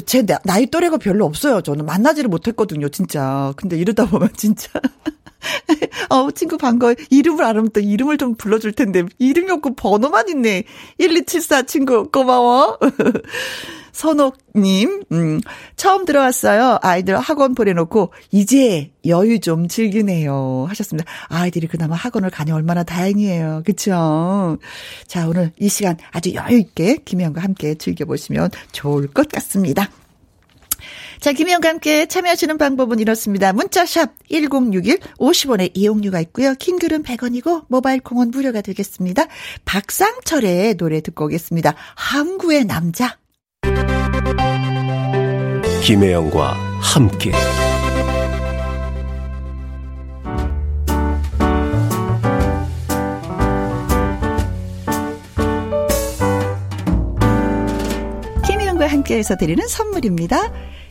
제 나- 나이 또래가 별로 없어요. 저는 만나지를 못했거든요, 진짜. 근데 이러다 보면 진짜. 어, 친구 반가워. 이름을 알으면 또 이름을 좀 불러줄 텐데, 이름이 없고 번호만 있네. 1274 친구, 고마워. 선옥님, 음, 처음 들어왔어요. 아이들 학원 보내놓고, 이제 여유 좀 즐기네요. 하셨습니다. 아이들이 그나마 학원을 가니 얼마나 다행이에요. 그쵸? 자, 오늘 이 시간 아주 여유있게 김혜영과 함께 즐겨보시면 좋을 것 같습니다. 자, 김혜영과 함께 참여하시는 방법은 이렇습니다. 문자샵 1061 50원의 이용료가 있고요. 킹글은 100원이고 모바일 콩은 무료가 되겠습니다. 박상철의 노래 듣고 오겠습니다. 항구의 남자. 김혜영과 함께 김혜영과 함께해서 드리는 선물입니다.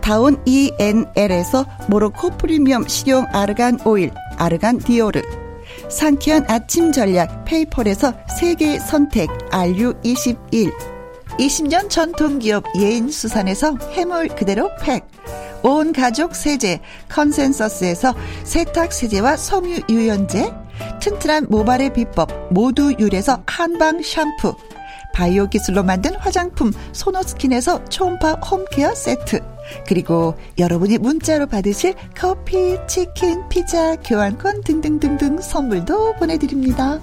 다운 ENL에서 모로코 프리미엄 식용 아르간 오일 아르간 디오르 상쾌한 아침 전략 페이펄에서 세계 선택 RU21 20년 전통 기업 예인 수산에서 해물 그대로 팩 온 가족 세제 컨센서스에서 세탁 세제와 섬유 유연제 튼튼한 모발의 비법 모두 유래서 한방 샴푸 바이오 기술로 만든 화장품 소노스킨에서 초음파 home care 세트 그리고 여러분이 문자로 받으실 커피, 치킨, 피자, 교환권 등등등등 선물도 보내드립니다.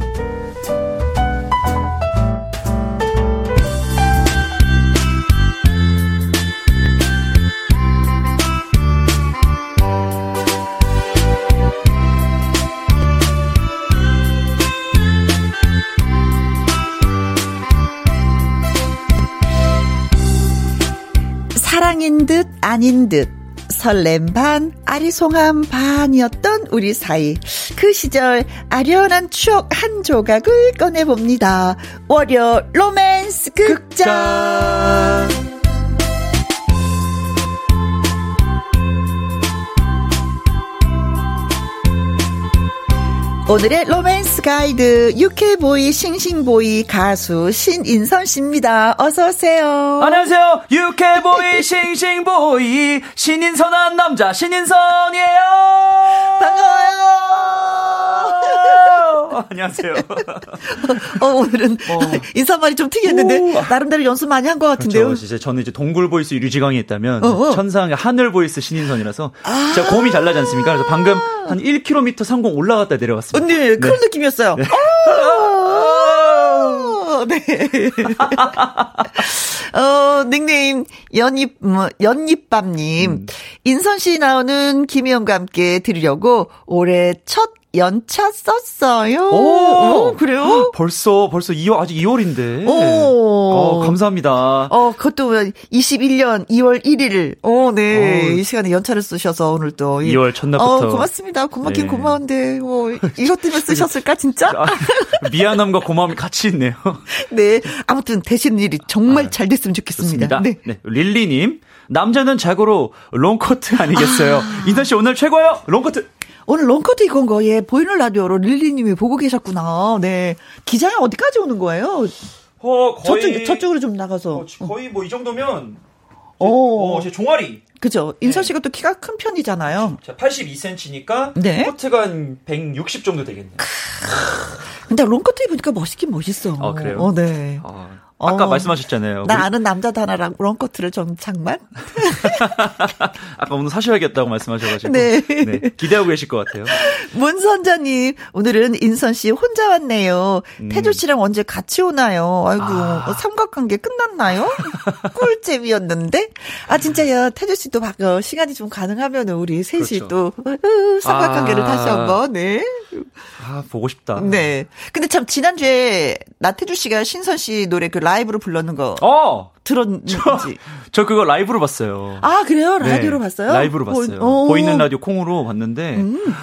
아닌 듯 설렘 반 아리송함 반이었던 우리 사이. 그 시절 아련한 추억 한 조각을 꺼내봅니다. 월요 로맨스 극장 오늘의 로맨스 가이드 유쾌보이 싱싱보이 가수 신인선 씨입니다. 어서 오세요. 안녕하세요. 유쾌보이 싱싱보이 신인선한 남자 신인선이에요. 반가워요. 안녕하세요. 어, 오늘은 어. 인사말이 좀 특이했는데 오. 나름대로 연습 많이 한 것 같은데요. 그렇죠. 진짜 저는 이제 동굴 voice 류지광이 있다면 어, 어. 천상의 하늘 voice 신인선이라서 제가 고음이 잘 나지 않습니까? 그래서 방금 한 1km 상공 올라갔다 내려왔습니다. 언니 그런 느낌이었어요. 어, 네. 어, 닉네임, 연잎, 뭐, 연잎밥님. 음. 인선 씨 나오는 김희영과 함께 들으려고 올해 첫 연차 썼어요. 오! 오, 그래요? 벌써 벌써 2월 아직 2월인데. 오. 어, 감사합니다. 어, 그것도 21년 2월 1일. 어, 네. 어. 이 시간에 연차를 쓰셔서 오늘 또. 이- 2월 첫날부터. 어, 고맙습니다. 고맙긴 네. 고마운데, 뭐, 이것 때문에 쓰셨을까, 진짜? 아, 미안함과 고마움이 같이 있네요. 네. 아무튼 되시는 일이 정말 아, 잘 됐으면 좋겠습니다. 좋습니다. 네. 네. 릴리님. 남자는 자고로 롱코트 아니겠어요? 인선 씨 오늘 최고요. 롱코트. 오늘 롱코트 입은 거, 예, 보이는 라디오로 릴리님이 보고 계셨구나. 네. 기장이 어디까지 오는 거예요? 어, 저쪽, 저쪽으로 좀 나가서. 거의 뭐 이 정도면 어, 제 종아리. 그죠. 인선 씨가 또 키가 큰 편이잖아요. 자, 82cm니까 네. 코트가 한 160 정도 되겠네요. 근데 롱커트 입으니까 멋있긴 멋있어. 아, 그래요? 어, 네. 아, 아까 어. 말씀하셨잖아요. 나 우리- 아는 남자도 하나랑 롱커트를 좀 장만? 아까 오늘 사셔야겠다고 말씀하셔가지고. 네. 기대하고 계실 것 같아요. 문선자님, 오늘은 인선 씨 혼자 왔네요. 음. 태조 씨랑 언제 같이 오나요? 아이고, 아. 어, 삼각관계 끝났나요? 꿀잼이었는데? 아, 진짜요. 태조 씨도 막, 어, 시간이 좀 가능하면 우리 셋이 그렇죠. 또, 으, 삼각관계를 아. 다시 한 번, 네. 아, 보고 싶다. 네. 근데 참, 지난주에 나태주 씨가 신선 씨 노래 그 라이브로 불렀는 거 어! 들었는지. 저 그거 라이브로 봤어요. 아, 그래요? 네, 라디오로 봤어요? 라이브로 봤어요. 어, 어. 보이는 라디오 콩으로 봤는데, 음.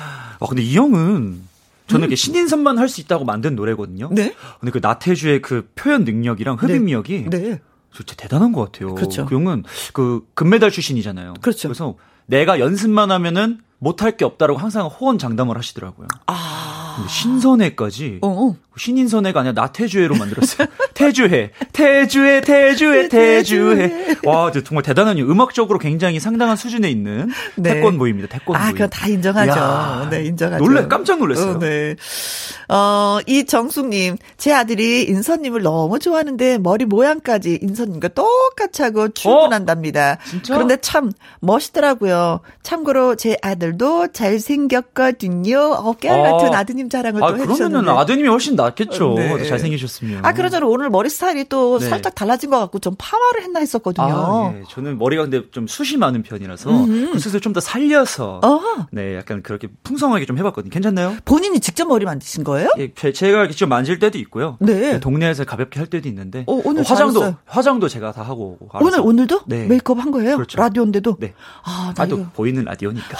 아, 근데 이 형은, 저는 이렇게 신인선만 할 수 있다고 만든 노래거든요. 네. 근데 그 나태주의 그 표현 능력이랑 흡입력이 네. 진짜 대단한 것 같아요. 그렇죠. 그 형은 그 금메달 출신이잖아요. 그렇죠. 그래서 내가 연습만 하면은 못할 게 없다라고 항상 호언장담을 하시더라고요. 아. 신선회까지 어, 어. 신인선회가 아니라 나태주회로 만들었어요. 태주회, 태주회, 태주회, 태주회. 와, 정말 대단한 음악적으로 굉장히 상당한 수준에 있는 네. 태권보입니다. 태권보. 아, 그건 다 인정하죠. 이야, 네, 인정하죠. 놀래, 깜짝 놀랐어요. 어, 네. 어, 이정숙님, 제 아들이 인선님을 너무 좋아하는데 머리 모양까지 인선님과 똑같이 하고 출근한답니다. 어? 진짜? 그런데 참 멋있더라고요. 참고로 제 아들도 잘생겼거든요. 어, 깨알 아. 같은 아드님 자랑을 아, 또 그러면은 해주셨는데. 아드님이 훨씬 낫겠죠. 네. 잘생기셨으면. 아, 그러잖아. 오늘 머리 스타일이 또 네. 살짝 달라진 것 같고 좀 파마를 했나 했었거든요. 아, 예. 저는 머리가 근데 좀 숱이 많은 편이라서 그 숱을 좀 더 살려서 어. 네, 약간 그렇게 풍성하게 좀 해봤거든요. 괜찮나요? 본인이 직접 머리 만드신 거예요? 예, 제- 제가 직접 만질 때도 있고요. 네. 동네에서 가볍게 할 때도 있는데. 어, 오늘 화장도 잘했어요. 화장도 제가 다 하고. 오늘, 알아서. 오늘도? 네. 메이크업 한 거예요? 그렇죠. 라디오인데도? 네. 아, 나 아, 또 이거. 보이는 라디오니까.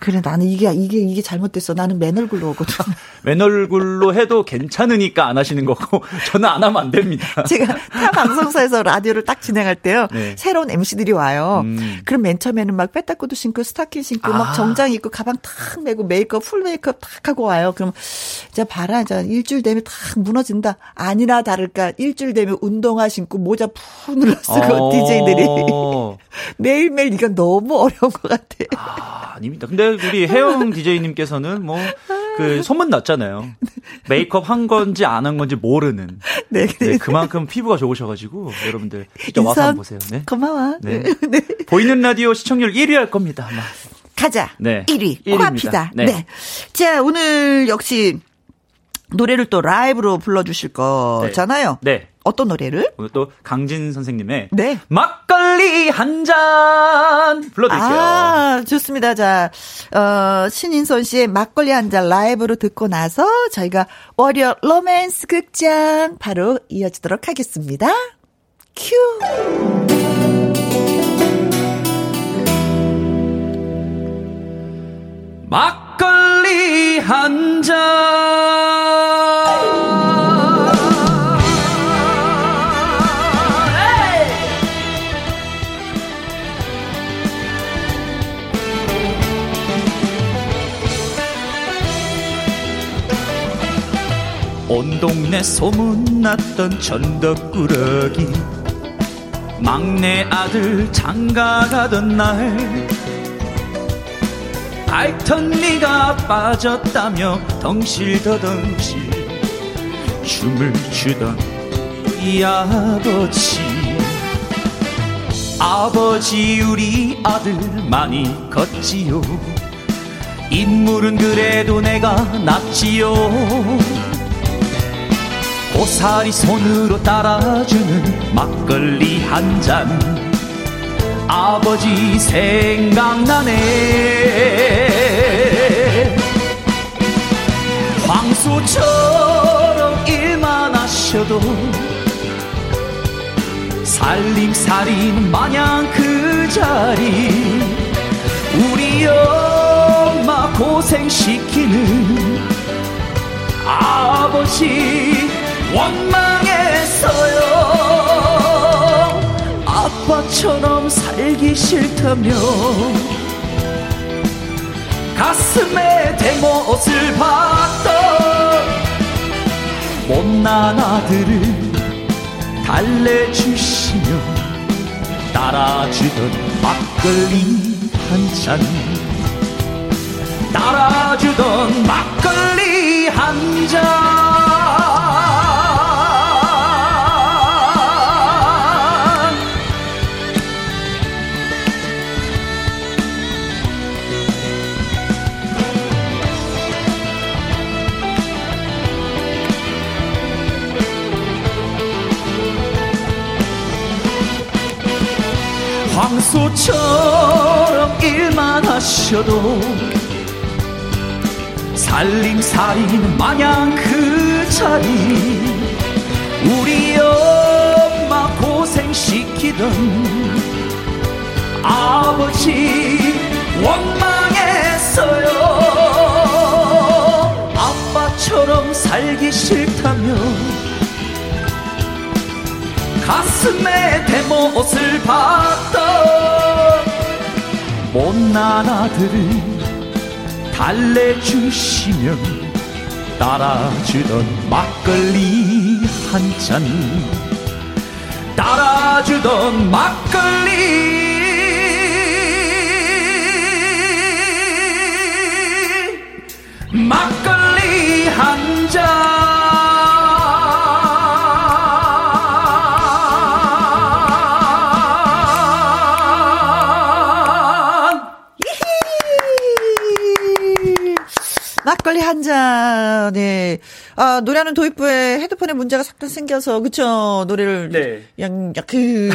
그래, 나는 이게, 이게, 이게 잘못됐어. 나는 맨 얼굴로 오거든. 맨 얼굴로 해도 괜찮으니까 안 하시는 거고, 저는 안 하면 안 됩니다. 제가 타 방송사에서 라디오를 딱 진행할 때요. 네. 새로운 MC들이 와요. 음. 그럼 맨 처음에는 막 빼딱구두 신고 스타킹 신고 막 아. 정장 입고 가방 탁 메고 메이크업 full 메이크업 탁 하고 와요. 그럼 이제 봐라 이제 일주일 되면 탁 무너진다. 아니나 다를까 일주일 되면 운동화 신고 모자 푹 눌러 쓰고 DJ들이 어. 매일매일 이건 너무 어려운 것 같아. 아, 아닙니다. 근데 우리 혜영 DJ님께서는 뭐, 그, 소문 났잖아요. 메이크업 한 건지 안 한 건지 모르는. 네, 네, 그만큼 피부가 좋으셔가지고, 여러분들, 진짜 와서 한번 보세요. 네. 고마워. 네. 네. 보이는 라디오 시청률 1위 할 겁니다, 아마. 가자. 네. 1위. 1위입니다. 코앞이다. 네. 네. 자, 오늘 역시 노래를 또 라이브로 불러주실 거잖아요. 네. 어떤 노래를? 오늘 또 강진 선생님의 네. 막걸리 한 잔 불러드릴게요. 아, 좋습니다. 자, 어, 신인선 씨의 막걸리 한 잔 라이브로 듣고 나서 저희가 월요 로맨스 극장 바로 이어지도록 하겠습니다. 큐. 막걸리 한 잔. 온 동네 소문났던 전덕꾸러기. 막내 아들 장가 가던 날 알턴 니가 빠졌다며 덩실더덩실 춤을 추던 이 아버지. 아버지 우리 아들 많이 컸지요. 인물은 그래도 내가 낫지요 고사리 손으로 따라주는 막걸리 한 잔. 아버지 생각나네. 황소처럼 일만 하셔도 살림살이는 마냥 그 자리. 우리 엄마 고생시키는 아버지 원망했어요 아빠처럼 살기 싫다며 가슴에 대못을 박던 못난 아들을 달래주시며 따라주던 막걸리 한잔 따라주던 막걸리 한 잔. 황소처럼 일만 하셔도 살림살이는 마냥 그 자리. 우리 엄마 고생시키던 아버지 원망했어요. 아빠처럼 살기 싫다며 가슴에 대못을 박던 못난 아들을 달래주시면 따라주던 막걸리 한 잔. 따라주던 막걸리 한 잔에 아 노래하는 도입부에 헤드폰에 문제가 잠깐 생겨서 그쵸 노래를 네. 양그 그,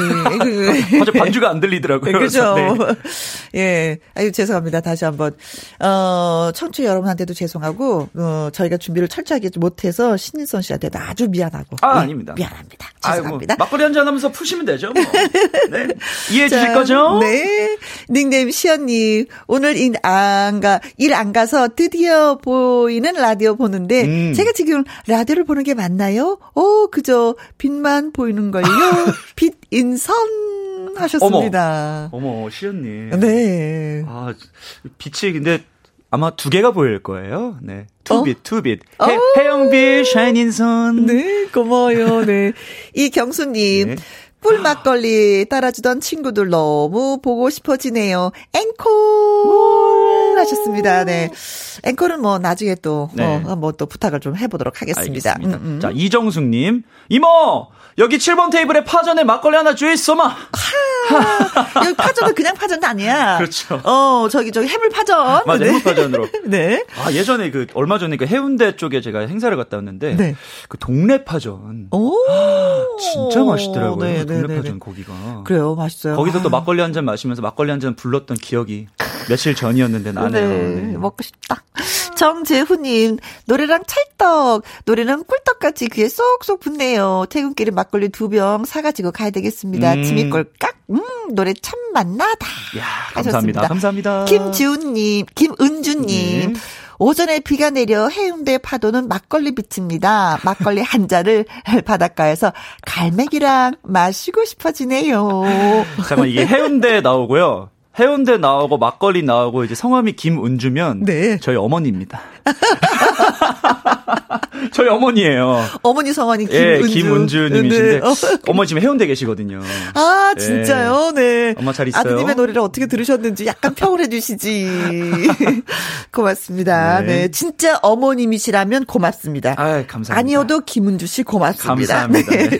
어제 반주가 안 들리더라고요. 그죠. 네. 예. 아유, 죄송합니다. 다시 한 번. 어, 청취 여러분한테도 죄송하고, 어, 저희가 준비를 철저하게 못해서 신인선 씨한테도 아주 미안하고. 아, 예, 아닙니다. 미안합니다. 죄송합니다. 막걸리 한잔 하면서 푸시면 되죠. 뭐. 네. 이해해 주실 자, 거죠? 네. 닉네임 시연님, 오늘 일 안 가, 일 안 가서 드디어 보이는 라디오 보는데, 음. 제가 지금 라디오를 보는 게 맞나요? 오, 그저 빛만 보이는 걸요. 빛 인선 하셨습니다. 어머, 시연님. 네. 아, 빛이 근데 아마 두 개가 보일 거예요. 네. 어? 투빛, 투빛. 해, 해영빛, 샤이닌 선. 네, 고마워요. 네. 이경수님. 네. 꿀 막걸리 따라주던 친구들 너무 보고 싶어지네요. 앵콜 하셨습니다. 네. 앵콜은 뭐 나중에 또, 네. 어, 뭐또 부탁을 좀 해보도록 하겠습니다. 음, 음. 자, 이정숙님. 이모! 여기 7번 테이블에 파전에 막걸리 하나 주있어마. 여기 파전은 그냥 파전 아니야. 그렇죠. 어, 저기, 저기 해물 파전. 맞아요. 네. 해물 파전으로. 네. 아, 예전에 그, 얼마 전에 그 해운대 쪽에 제가 행사를 갔다 왔는데. 네. 그 동네 파전. 오. 진짜 맛있더라고요. 네, 네, 동네 네, 파전 네. 고기가. 그래요, 맛있어요. 거기서 또 아. 막걸리 한 잔 마시면서 막걸리 한 잔 불렀던 기억이 며칠 전이었는데 나네요. 네, 네. 먹고 싶다. 정재훈님, 노래랑 찰떡, 노래는 꿀떡같이 귀에 쏙쏙 붙네요. 퇴근길에 막걸리 두 병 사가지고 가야 되겠습니다. 음. 짐이 꼴깍, 음, 노래 참 맛나다. 야, 감사합니다. 하셨습니다. 감사합니다. 김지훈님, 김은주님. 네. 오전에 비가 내려 해운대 파도는 막걸리 빛입니다. 막걸리 한 잔을 바닷가에서 갈매기랑 마시고 싶어지네요. 잠깐 이게 해운대 나오고요. 해운대 나오고 막걸리 나오고 이제 성함이 김은주면 네. 저희 어머니입니다. 저희 어머니예요. 어머니 성함이 예, 김은주. 김은주님이신데 네. 어. 어머니 지금 해운대 계시거든요. 아, 진짜요? 네. 엄마 잘 있어요? 아드님의 노래를 어떻게 들으셨는지 약간 평을 해주시지. 고맙습니다. 네. 네. 진짜 어머님이시라면 고맙습니다. 아, 감사합니다. 아니어도 김은주 씨 고맙습니다. 감사합니다. 네. 네.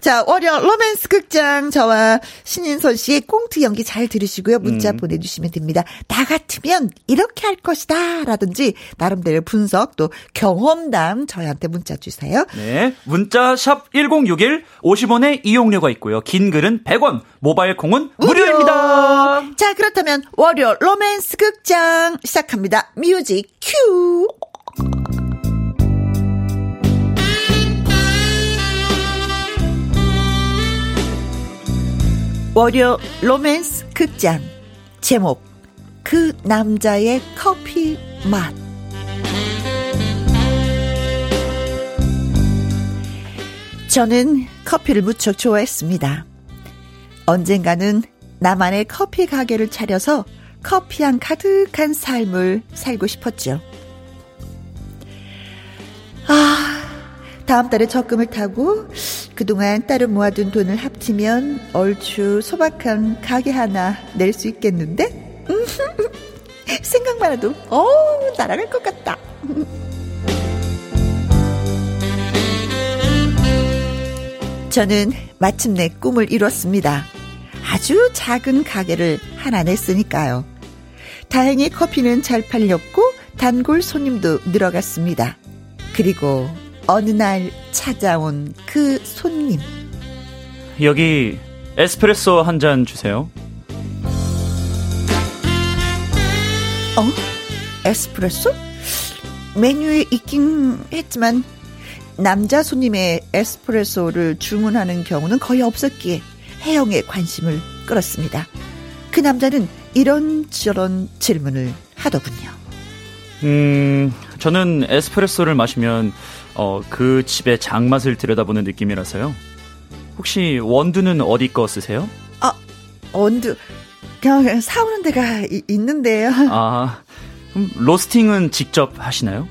자, 월요 로맨스 극장 저와 신인선 씨의 꽁트 연기 잘 들으시고요. 문자 음. 보내주시면 됩니다. 나 같으면 이렇게 할 것이다. 라든지 나름대로 분석 또 경험 담 저희한테 문자 주세요. 네. 문자 샵 1061, 50원의 이용료가 있고요. 긴 글은 100원, 모바일 콩은 무료입니다. 자, 그렇다면 월요 로맨스 극장 시작합니다. music cue. 월요 로맨스 극장 제목 그 남자의 커피 맛 저는 커피를 무척 좋아했습니다. 언젠가는 나만의 커피 가게를 차려서 커피향 가득한 삶을 살고 싶었죠. 아, 다음 달에 적금을 타고 그동안 따로 모아둔 돈을 합치면 얼추 소박한 가게 하나 낼 수 있겠는데? 생각만 해도, 어우, 날아갈 것 같다. 저는 마침내 꿈을 이뤘습니다. 아주 작은 가게를 하나 냈으니까요. 다행히 커피는 잘 팔렸고 단골 손님도 늘어갔습니다. 그리고 어느 날 찾아온 그 손님. 여기 에스프레소 한 잔 주세요. 어? 에스프레소? 메뉴에 있긴 했지만 남자 손님의 에스프레소를 주문하는 경우는 거의 없었기에 혜영의 관심을 끌었습니다. 그 남자는 이런저런 질문을 하더군요. 음, 저는 에스프레소를 마시면 어, 그 집의 장맛을 들여다보는 느낌이라서요. 혹시 원두는 어디 거 쓰세요? 아, 원두 그냥 사오는 데가 이- 있는데요. 아, 그럼 로스팅은 직접 하시나요?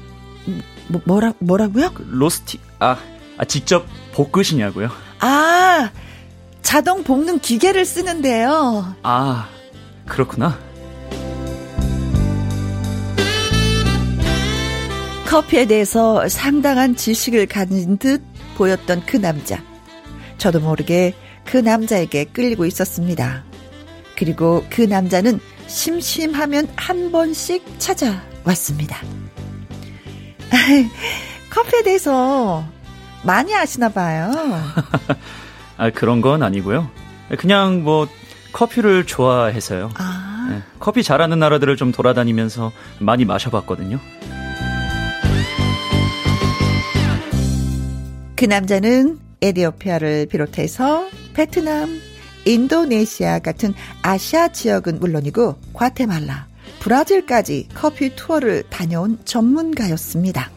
뭐, 뭐라, 뭐라고요? 그 로스팅, 아, 아, 직접 볶으시냐고요? 아, 자동 볶는 기계를 쓰는데요. 아, 그렇구나. 커피에 대해서 상당한 지식을 가진 듯 보였던 그 남자. 저도 모르게 그 남자에게 끌리고 있었습니다. 그리고 그 남자는 심심하면 한 번씩 찾아왔습니다. 커피에 대해서 많이 아시나 봐요. 아, 그런 건 아니고요. 그냥 뭐 커피를 좋아해서요. 아. 네, 커피 잘하는 나라들을 좀 돌아다니면서 많이 마셔봤거든요. 그 남자는 에디오피아를 비롯해서 베트남, 인도네시아 같은 아시아 지역은 물론이고 과테말라, 브라질까지 커피 투어를 다녀온 전문가였습니다.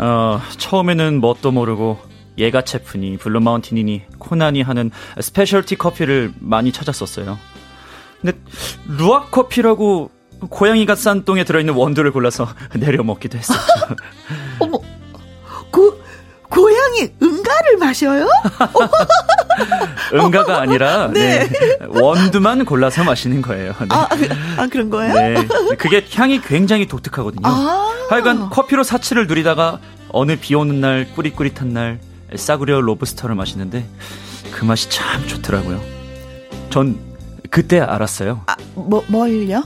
어, 처음에는 뭣도 모르고 예가체프니 블루마운틴이니 코나니 하는 specialty 커피를 많이 찾았었어요. 근데 루악 커피라고 고양이가 싼 똥에 들어있는 원두를 골라서 내려 먹기도 했었죠. 어머, 고, 고양이 응가를 마셔요? 응가가 아니라 네. 네, 원두만 골라서 마시는 거예요. 네. 아, 아, 그런 거예요? 네. 그게 향이 굉장히 독특하거든요. 아. 하여간 커피로 사치를 누리다가 어느 비 오는 날 꾸릿꾸릿한 날 싸구려 로브스터를 마시는데 그 맛이 참 좋더라고요. 전 그때 알았어요. 아, 뭐, 뭘요?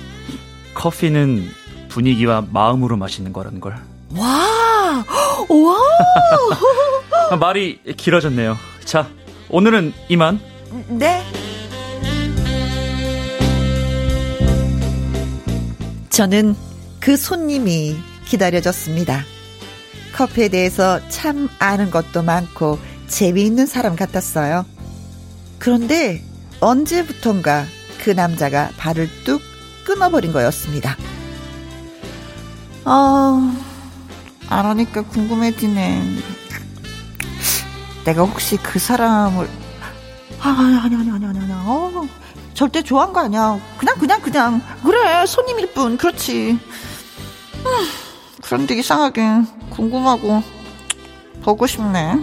커피는 분위기와 마음으로 마시는 거라는 걸. 와, 와, 아, 말이 길어졌네요. 자, 오늘은 이만. 네. 저는 그 손님이 기다려졌습니다. 커피에 대해서 참 아는 것도 많고 재미있는 사람 같았어요. 그런데 언제부턴가 그 남자가 발을 뚝 끊어버린 거였습니다. 아, 안 하니까 궁금해지네. 내가 혹시 그 사람을 아, 아니 아니 아니 아니 아니 아니. 어, 절대 좋아한 거 아니야. 그냥 그냥 그냥. 그래 손님일 뿐. 그렇지. 음, 그런데 이상하게 궁금하고 보고 싶네.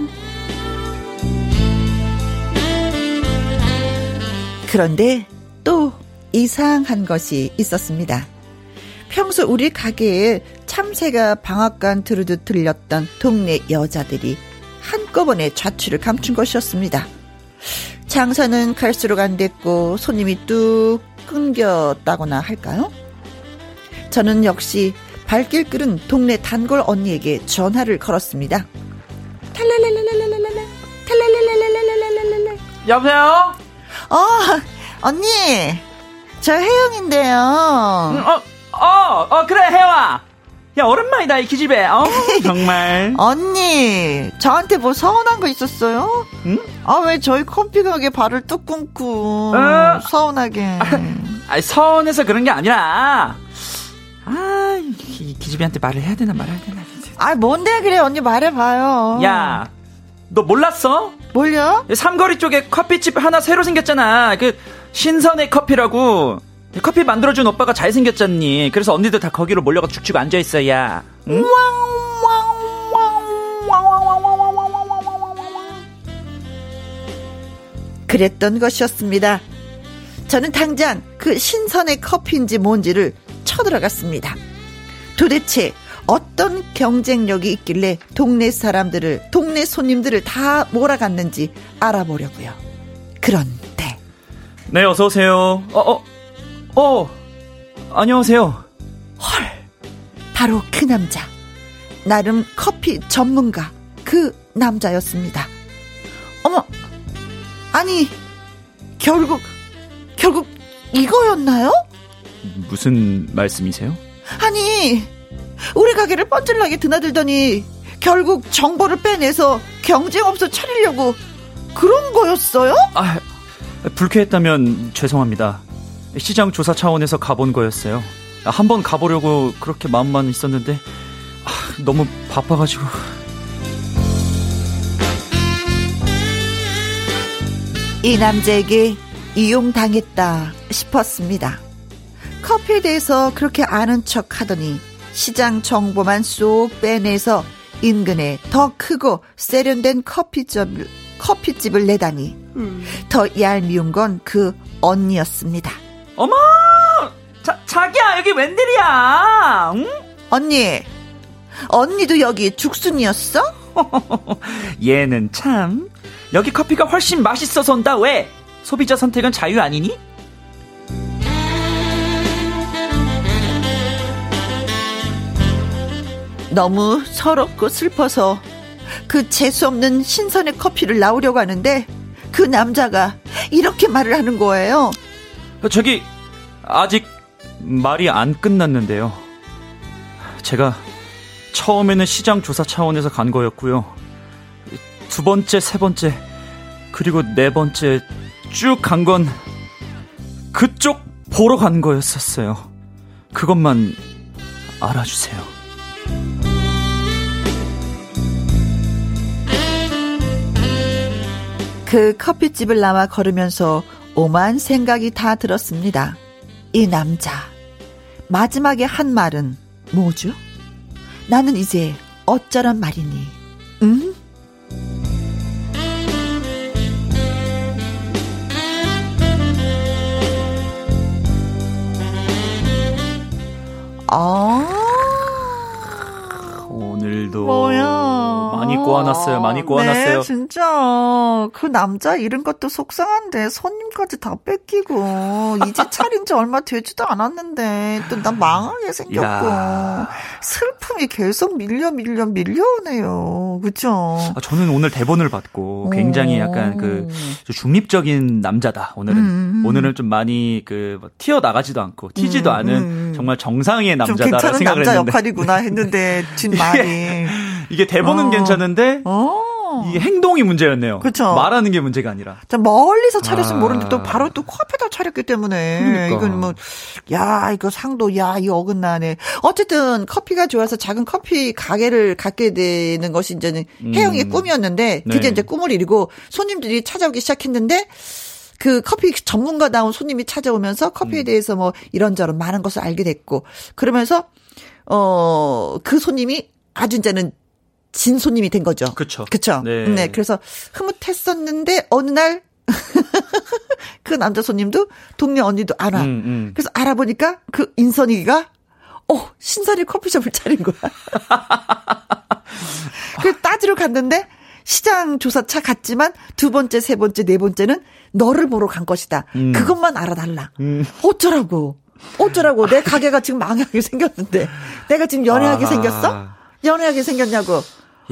그런데 또 이상한 것이 있었습니다 평소 우리 가게에 참새가 방앗간 들으듯 들렸던 동네 여자들이 한꺼번에 자취를 감춘 것이었습니다. 장사는 갈수록 안 됐고 손님이 뚝 끊겼다거나 할까요? 저는 역시 발길 끓은 동네 단골 언니에게 전화를 걸었습니다. 탈랄랄랄랄랄랄라 탈랄랄랄랄랄랄랄라 여보세요? 어 언니 저 혜영인데요. 어, 어, 어, 그래, 혜영아. 야, 오랜만이다, 이 기집애. 어, 정말. 언니 저한테 뭐 서운한 거 있었어요? 응? 아 왜 저희 커피 가게 발을 뚝 끊고 어. 서운하게 아니, 서운해서 그런 게 아니라. 아, 이 기집애한테 말을 해야 되나 말아야 되나. 아 뭔데 그래 언니 말해봐요 야, 너 몰랐어? 뭘요? 삼거리 쪽에 커피집 하나 새로 생겼잖아. 그, 신선의 커피라고. 커피 만들어준 오빠가 잘생겼잖니. 그래서 언니들 다 거기로 몰려가 죽죽 앉아있어, 야. 응? 그랬던 것이었습니다. 저는 당장 그 신선의 커피인지 뭔지를 쳐들어갔습니다. 도대체 어떤 경쟁력이 있길래 동네 사람들을, 동네 손님들을 다 몰아갔는지 알아보려고요. 그런데, 네, 어서오세요. 어, 어, 어, 안녕하세요. 바로 그 남자. 나름 커피 전문가. 그 남자였습니다. 어머, 아니, 결국, 결국 이거였나요? 무슨 말씀이세요? 아니, 우리 가게를 뻔질나게 드나들더니 결국 정보를 빼내서 경쟁업소 차리려고 그런 거였어요? 아, 불쾌했다면 죄송합니다. 시장 조사 차원에서 가본 거였어요. 한번 가보려고 그렇게 마음만 있었는데 아, 너무 바빠가지고. 이 남자에게 이용당했다 싶었습니다. 커피에 대해서 그렇게 아는 척 하더니 시장 정보만 쏙 빼내서 인근에 더 크고 세련된 커피집을, 커피집을 내다니 더 얄미운 건 그 언니였습니다. 어머! 자, 자기야, 여기 웬일이야? 응? 언니, 언니도 여기 죽순이었어? 얘는 참. 여기 커피가 훨씬 맛있어서 온다, 왜? 소비자 선택은 자유 아니니? 너무 서럽고 슬퍼서 그 재수없는 신선의 커피를 나오려고 하는데 그 남자가 이렇게 말을 하는 거예요. 저기 아직 말이 안 끝났는데요. 제가 처음에는 시장 조사 차원에서 간 거였고요. 두 번째, 세 번째, 그리고 네 번째 쭉 간 건 그쪽 보러 간 거였었어요. 그것만 알아주세요. 그 커피집을 나와 걸으면서 오만 생각이 다 들었습니다. 이 남자. 마지막에 한 말은 뭐죠? 나는 이제 어쩌란 말이니? 응? 꼬아놨어요. 많이 꼬아놨어요. 네, 진짜. 그 남자 잃은 것도 속상한데 손님까지 다 뺏기고 이제 차린 지 얼마 되지도 않았는데 또나 망하게 생겼고 야. 슬픔이 계속 밀려 밀려 밀려오네요. 그죠? 아, 저는 오늘 대본을 받고 굉장히 약간 그 중립적인 남자다. 오늘은 음. 오늘은 좀 많이 그 튀어 나가지도 않고 튀지도 음, 않은 음. 정말 정상의 괜찮은 생각을 남자 했는데 역할이구나 했는데 뒷말이 이게 대본은 어. 괜찮은데 어. 이게 행동이 문제였네요. 그쵸. 말하는 게 문제가 아니라. 자, 멀리서 차렸으면 아. 모르는데 또 바로 또 코앞에다 차렸기 때문에 그러니까. 이건 뭐 야 이거 상도 야 이 어긋나네. 어쨌든 커피가 좋아서 작은 커피 가게를 갖게 되는 것이 이제는 음. 혜영의 꿈이었는데 드디어 네. 이제 꿈을 이루고 손님들이 찾아오기 시작했는데 그 커피 전문가다운 손님이 찾아오면서 음. 커피에 대해서 뭐 이런저런 많은 것을 알게 됐고 그러면서 어 그 손님이 아주 이제는 진 손님이 된 거죠. 그쵸. 그쵸. 네. 네. 그래서 흐뭇했었는데 어느 날 그 남자 손님도 동네 언니도 알아. 음, 음. 그래서 알아보니까 그 인선이가 어 신선이 커피숍을 차린 거야. 그 따지러 갔는데 시장 조사차 갔지만 두 번째, 세 번째, 네 번째는 너를 보러 간 것이다. 음. 그것만 알아달라. 어쩌라고. 어쩌라고. 내 가게가 지금 망하게 생겼는데. 내가 지금 연애하게 아. 생겼어? 연애하게 생겼냐고.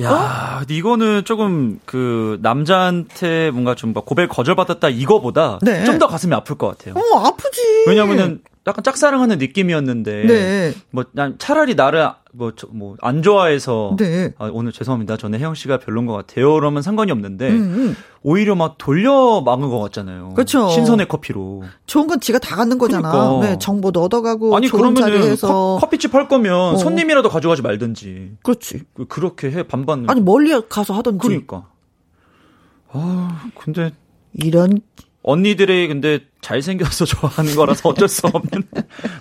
야, 어? 근데 이거는 조금 그 남자한테 뭔가 좀뭐 고백 거절받았다 이거보다 네. 좀더 가슴이 아플 것 같아요. 어, 아프지. 왜냐면은 약간 짝사랑하는 느낌이었는데 네. 뭐난 차라리 나를 뭐 뭐 안 좋아해서 네. 아, 오늘 죄송합니다. 저는 혜영 씨가 별론 것 같아요. 그러면 상관이 없는데 음, 음. 오히려 막 돌려 막은 것 같잖아요. 그쵸. 신선의 커피로. 좋은 건 지가 다 갖는 거잖아. 그러니까. 네, 정보도 얻어가고 아니 그러면은 커, 피집 할 거면 어. 손님이라도 가져가지 말든지. 그렇지. 그- 그렇게 해 반반. 아니 멀리 가서 하던지. 그러니까. 아 근데 이런 언니들이 근데 잘생겨서 좋아하는 거라서 어쩔 수 없는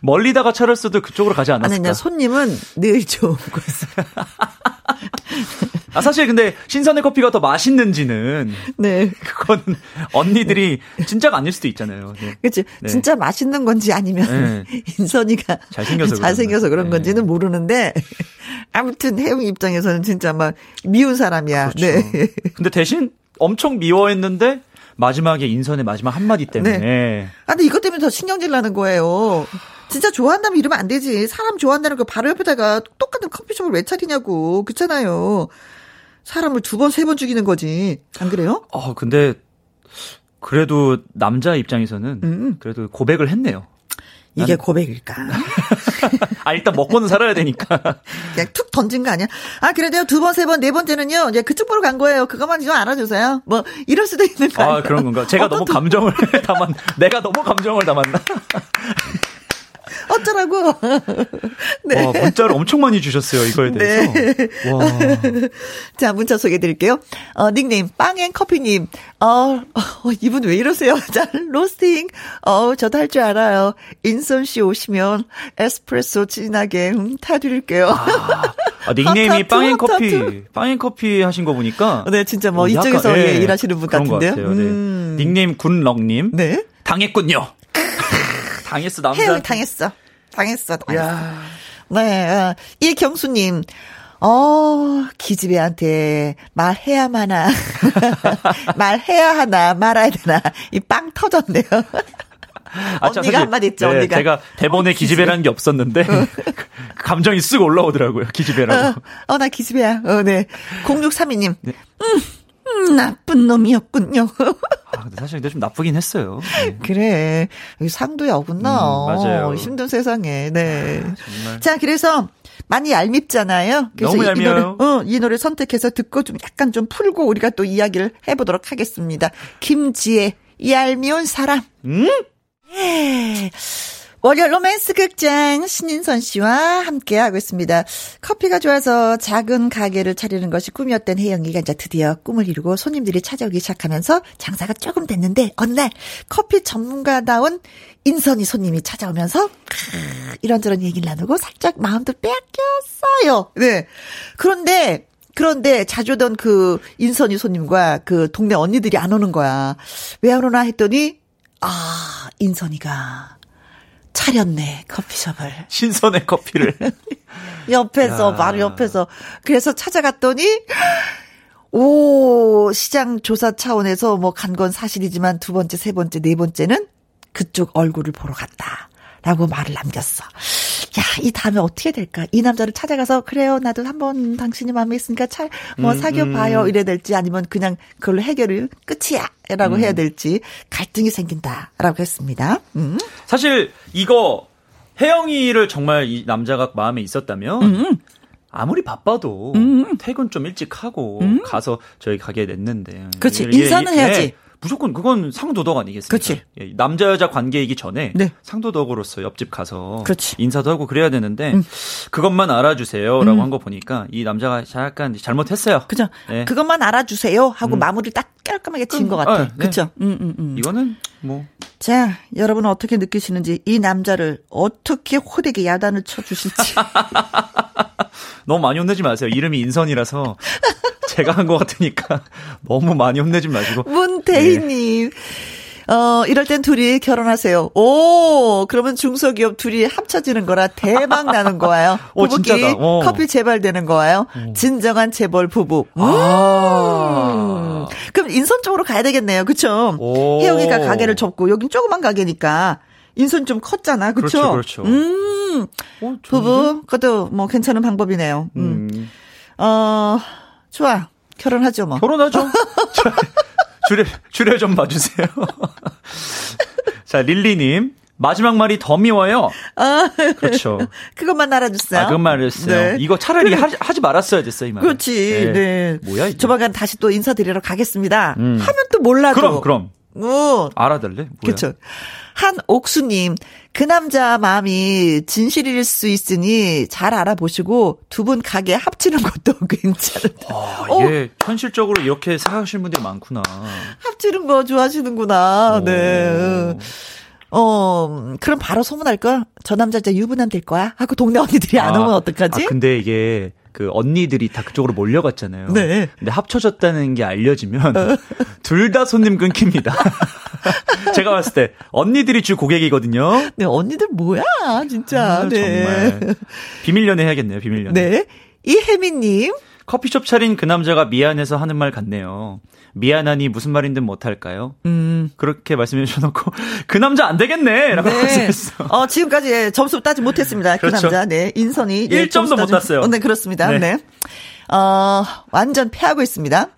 멀리다가 차를 써도 그쪽으로 가지 아니 않았을까. 그냥 손님은 늘 좋은 거지. 아 사실 근데 신선의 커피가 더 맛있는지는 네. 그건 언니들이 진짜가 아닐 수도 있잖아요. 네. 그렇지. 네. 진짜 맛있는 건지 아니면 네. 인선이가 잘생겨서 그런 잘생겨서 그런 건지. 건지는 모르는데 아무튼 혜영 입장에서는 진짜 막 미운 사람이야. 그렇죠. 네. 근데 대신 엄청 미워했는데 마지막에 인선의 마지막 한마디 때문에 아, 근데 이것 때문에 더 신경질 나는 거예요. 진짜 좋아한다면 이러면 안 되지. 사람 좋아한다는 거 바로 옆에다가 똑같은 커피숍을 왜 차리냐고. 그렇잖아요. 사람을 두 번, 세 번 죽이는 거지. 안 그래요? 어 근데 그래도 남자 입장에서는 음. 그래도 고백을 했네요. 이게 고백일까? 아 일단 먹고는 살아야 되니까. 그냥 툭 던진 거 아니야? 아, 그래도요, 두 번, 세 번, 네 번째는요, 이제 그쪽 보러 간 거예요. 그것만 좀 알아주세요. 뭐, 이럴 수도 있는 거 아? 그런 건가? 제가 너무 두- 감정을 담았. 내가 너무 감정을 담았나? 어쩌라고. 네. 와, 문자를 엄청 많이 주셨어요, 이거에 대해서. 네. 와. 자, 문자 소개해 드릴게요. 어, 닉네임, 빵앤커피님. 어, 어, 이분 왜 이러세요? 자, 로스팅. 어, 저도 할 줄 알아요. 인선 씨 오시면 에스프레소 진하게 음, 타드릴게요. 아, 아 닉네임이 빵앤커피. 빵앤커피 하신 거 보니까. 네, 진짜 뭐 어, 이쪽에서 약간, 예, 일하시는 분 같은데요. 같아요, 네. 음. 닉네임 군럭님. 네. 당했군요. 당했어, 남자. 해영 당했어. 당했어, 당했어. 야. 네, 어, 이경수님. 어, 기집애한테 말해야만 하. 말해야 하나, 말아야 되나. 이 빵 터졌네요. 아, 언니가 한마디 했죠, 네, 언니가. 제가 대본에 어, 기집애라는 게 없었는데, 어. 감정이 쓱 올라오더라고요, 기집애라고. 어, 어, 나 기집애야. 어, 네. 0632님. 네. 음, 음, 나쁜 놈이었군요. 아, 근데 사실 근데 좀 나쁘긴 했어요. 네. 그래. 여기 상도야 없구나. 음, 맞아요. 힘든 세상에. 네. 아, 자, 그래서 많이 얄밉잖아요. 그래서 너무 얄미워요. 이 노래, 어, 이 노래 선택해서 듣고 좀 약간 좀 풀고 우리가 또 이야기를 해보도록 하겠습니다. 김지혜, 얄미운 사람. 음? 네. 월요 로맨스 극장 신인선 씨와 함께하고 있습니다. 커피가 좋아서 작은 가게를 차리는 것이 꿈이었던 혜영이가 이제 드디어 꿈을 이루고 손님들이 찾아오기 시작하면서 장사가 조금 됐는데 어느 날 커피 전문가다운 인선이 손님이 찾아오면서 이런저런 얘기를 나누고 살짝 마음도 빼앗겼어요. 네. 그런데 그런데 자주 오던 그 인선이 손님과 그 동네 언니들이 안 오는 거야. 왜 안 오나 했더니 아 인선이가 차렸네 커피숍을 신선의 커피를 옆에서 야. 바로 옆에서 그래서 찾아갔더니 오 시장 조사 차원에서 뭐 간 건 사실이지만 두 번째 세 번째 네 번째는 그쪽 얼굴을 보러 갔다. 라고 말을 남겼어. 야, 이 다음에 어떻게 될까? 이 남자를 찾아가서, 그래요, 나도 한번 당신이 마음에 있으니까 잘, 뭐, 음, 사귀어 봐요. 음. 이래야 될지, 아니면 그냥 그걸로 해결을 끝이야. 라고 음. 해야 될지, 갈등이 생긴다. 라고 했습니다. 음. 사실, 이거, 혜영이를 정말 이 남자가 마음에 있었다면, 음. 아무리 바빠도 음. 퇴근 좀 일찍 하고 가서 저희 가게에 냈는데. 그렇지. 인사는 해야지. 네. 무조건 그건 상도덕 아니겠습니까? 그렇지. 예, 남자 여자 관계이기 전에 네. 상도덕으로서 옆집 가서 그렇지. 인사도 하고 그래야 되는데 음. 그것만 알아주세요라고 음. 한거 보니까 이 남자가 약간 잘못했어요. 그죠. 네. 그것만 알아주세요 하고 음. 마무리 딱 깔끔하게 지은 것 같아. 아, 네. 그렇죠. 음, 음, 음. 이거는 뭐. 자, 여러분은 어떻게 느끼시는지 이 남자를 어떻게 호되게 야단을 쳐주실지. 너무 많이 혼내지 마세요. 이름이 인선이라서 제가 한 것 같으니까 너무 많이 혼내지 마시고. 문태희님. 네. 어, 이럴 땐 둘이 결혼하세요. 오, 그러면 중소기업 둘이 합쳐지는 거라 대박 나는 거예요. 부부끼리 오, 커피 재발되는 거예요. 오. 진정한 재벌 부부. 아. 음. 그럼 인선 쪽으로 가야 되겠네요. 그쵸? 혜영이가 가게를 접고, 여긴 조그만 가게니까. 인선 좀 컸잖아. 그쵸? 그렇죠, 그렇죠. 음. 어, 부부, 그것도 뭐 괜찮은 방법이네요. 음. 음. 어, 좋아. 결혼하죠, 뭐. 결혼하죠. 주례, 주례 좀 봐주세요. 자, 릴리님. 마지막 말이 더 미워요. 아, 그렇죠. 그것만 알아줬어요. 아, 그것만 알아줬어요. 네. 이거 차라리 하, 하지 말았어야 됐어요, 이 말. 그렇지. 네. 네. 뭐야, 이게. 조만간 다시 또 인사드리러 가겠습니다. 음. 하면 또 몰라도. 그럼, 그럼. 어. 알아달래? 그렇죠. 한 옥수님, 그 남자 마음이 진실일 수 있으니 잘 알아보시고 두 분 가게 합치는 것도 괜찮다. 아, 어. 예, 현실적으로 이렇게 생각하시는 분들이 많구나. 합치는 거 좋아하시는구나. 오. 네. 어, 그럼 바로 소문할걸? 저 남자 진짜 유부남 될 거야? 하고 동네 언니들이 안 아, 오면 어떡하지? 아, 근데 이게 그 언니들이 다 그쪽으로 몰려갔잖아요. 네. 근데 합쳐졌다는 게 알려지면 어. 둘다 손님 끊깁니다. 제가 봤을 때 언니들이 주 고객이거든요. 네, 언니들 뭐야, 진짜. 아, 네. 정말 비밀 연애 해야겠네요, 비밀 연애. 네. 이혜민님. 커피숍 차린 그 남자가 미안해서 하는 말 같네요. 미안하니 무슨 말인든 못할까요? 음. 그렇게 말씀해 주셔놓고 그 남자 안 되겠네 라고 네. 말씀했어. 어 지금까지 점수 따지 못했습니다. 그 그렇죠. 남자 네 인선이 1점도 못 땄어요. 어, 네 그렇습니다. 네. 네. 어 완전 패하고 있습니다.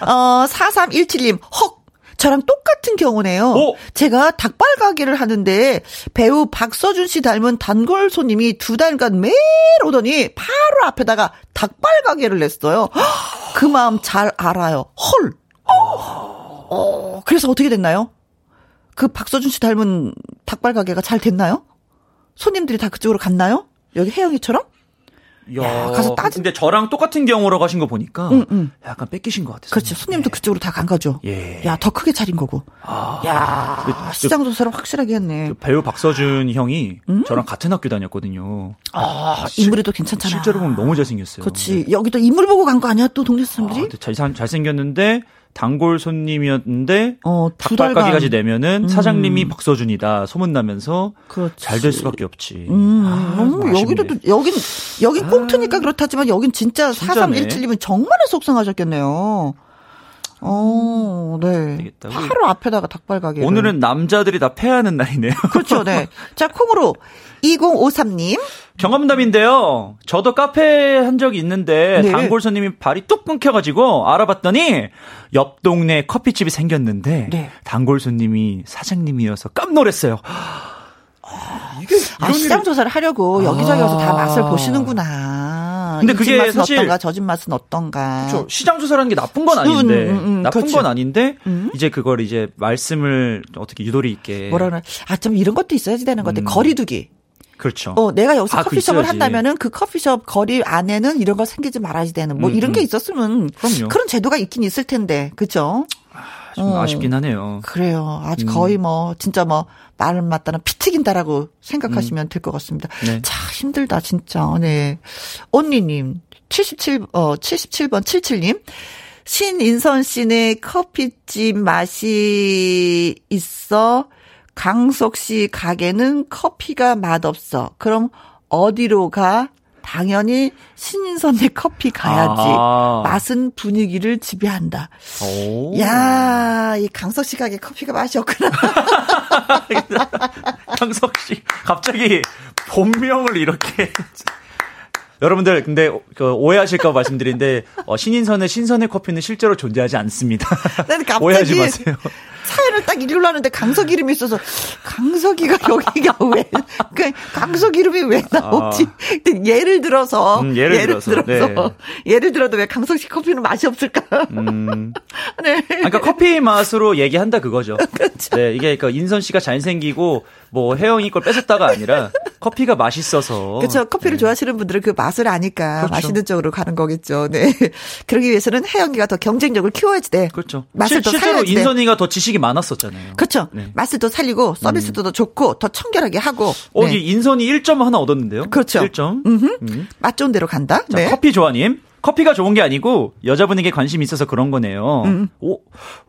어 4317님 헉 저랑 똑같은 경우네요. 오. 제가 닭발 가게를 하는데 배우 박서준 씨 닮은 단골 손님이 두 달간 매일 오더니 바로 앞에다가 닭발 가게를 냈어요. 그 마음 잘 알아요. 헐. 어, 그래서 어떻게 됐나요? 그 박서준 씨 닮은 닭발 가게가 잘 됐나요? 손님들이 다 그쪽으로 갔나요? 여기 혜영이처럼? 야, 가서 따진- 근데 저랑 똑같은 경우로 가신 거 보니까 응, 응. 약간 뺏기신 것 같아요. 그렇지. 손님도 그쪽으로 다 간 거죠. 예. 야, 더 크게 차린 거고. 아, 야, 그- 시장 조사를 확실하게 했네. 그 배우 박서준 형이 음? 저랑 같은 학교 다녔거든요. 아, 인물에도 괜찮잖아. 실제로 보면 너무 잘생겼어요. 그렇지. 여기 또 인물 보고 간 거 아니야? 또 동네 아, 사람들이? 근데 잘, 잘생겼는데 단골 손님이었는데 어. 닭발가게까지 내면은 음. 사장님이 박서준이다 소문나면서. 잘 될 수밖에 없지. 음, 아, 음, 좀 여기도. 또- 여긴, 여긴 꽁트니까 그렇다지만 여긴 진짜 진짜네. 4317이면 정말 속상하셨겠네요. 어, 네. 되겠다. 바로 앞에다가 닭발 가게. 오늘은 남자들이 다 패하는 날이네요. 그렇죠, 네. 자, 콩으로 2053님. 경험담인데요. 저도 카페 한 적이 있는데 네. 단골 손님이 발이 뚝 끊겨가지고 알아봤더니 옆 동네 커피집이 생겼는데 네. 단골 손님이 사장님이어서 깜놀했어요. 아, 시장 조사를 하려고 여기저기 가서 다 아. 맛을 보시는구나. 근데 이 그게 집 맛은 사실- 어떤가, 저집 맛은 어떤가. 그렇죠. 시장 조사라는 게 나쁜 건 아닌데 음, 음, 음, 나쁜 그렇죠. 건 아닌데 음. 이제 그걸 이제 말씀을 어떻게 유도리 있게 뭐라 그러나. 아, 좀 이런 것도 있어야지 되는 건데, 음. 거리두기. 그렇죠. 어, 내가 여기서 아, 커피숍을 있어야지. 한다면은 그 커피숍 거리 안에는 이런 거 생기지 말아야지 되는 뭐 음, 이런 게 음. 있었으면 그럼요. 그런 제도가 있긴 있을 텐데. 그죠? 좀 어. 아쉽긴 하네요. 그래요. 아주 음. 거의 뭐 진짜 뭐 말을 맞다는 피 튀긴다라고 생각하시면 될것 같습니다. 네. 자, 힘들다 진짜. 네. 언니님 77 어 77번 77님 신인선 씨네 커피집 맛이 있어 강석 씨 가게는 커피가 맛없어. 그럼 어디로 가? 당연히 신인선네 커피 가야지. 아. 맛은 분위기를 지배한다. 오. 야, 이 강석 씨 가게 커피가 맛이 없구나. 강석 씨 갑자기 본명을 이렇게 여러분들 근데 그 오해하실까 봐 말씀드리는데 어, 신인선의 신선의 커피는 실제로 존재하지 않습니다. 오해하지 마세요. 사연을 딱 읽으려 하는데 강석 이름이 있어서 강석이가 여기가 왜, 그 강석 이름이 왜 나오지? 근데 예를 들어서, 아. 음, 예를 들어서, 네. 예를 들어도 왜 강석 씨 커피는 맛이 없을까? 음, 네. 그러니까 커피 맛으로 얘기한다 그거죠. 네, 이게 그러니까 인선 씨가 잘 생기고 뭐 혜영이 걸 뺏었다가 아니라 커피가 맛있어서. 그렇죠. 커피를 네. 좋아하시는 분들은 그 맛을 아니까 그렇죠. 맛있는 쪽으로 가는 거겠죠. 네. 그러기 위해서는 혜영이가 더 경쟁력을 키워야지 돼. 그렇죠. 맛을 실, 더 실제로 살려야지 돼. 인선이가 더 지식이 많았었잖아요. 그렇죠. 네. 맛을 더 살리고 서비스도 더 좋고 더 청결하게 하고. 어, 네. 이 인선이 1점 하나 얻었는데요. 그렇죠. 1점. 음흠. 음. 맛 좋은 대로 간다. 자, 네. 커피 좋아님. 커피가 좋은 게 아니고 여자분에게 관심이 있어서 그런 거네요. 음. 오,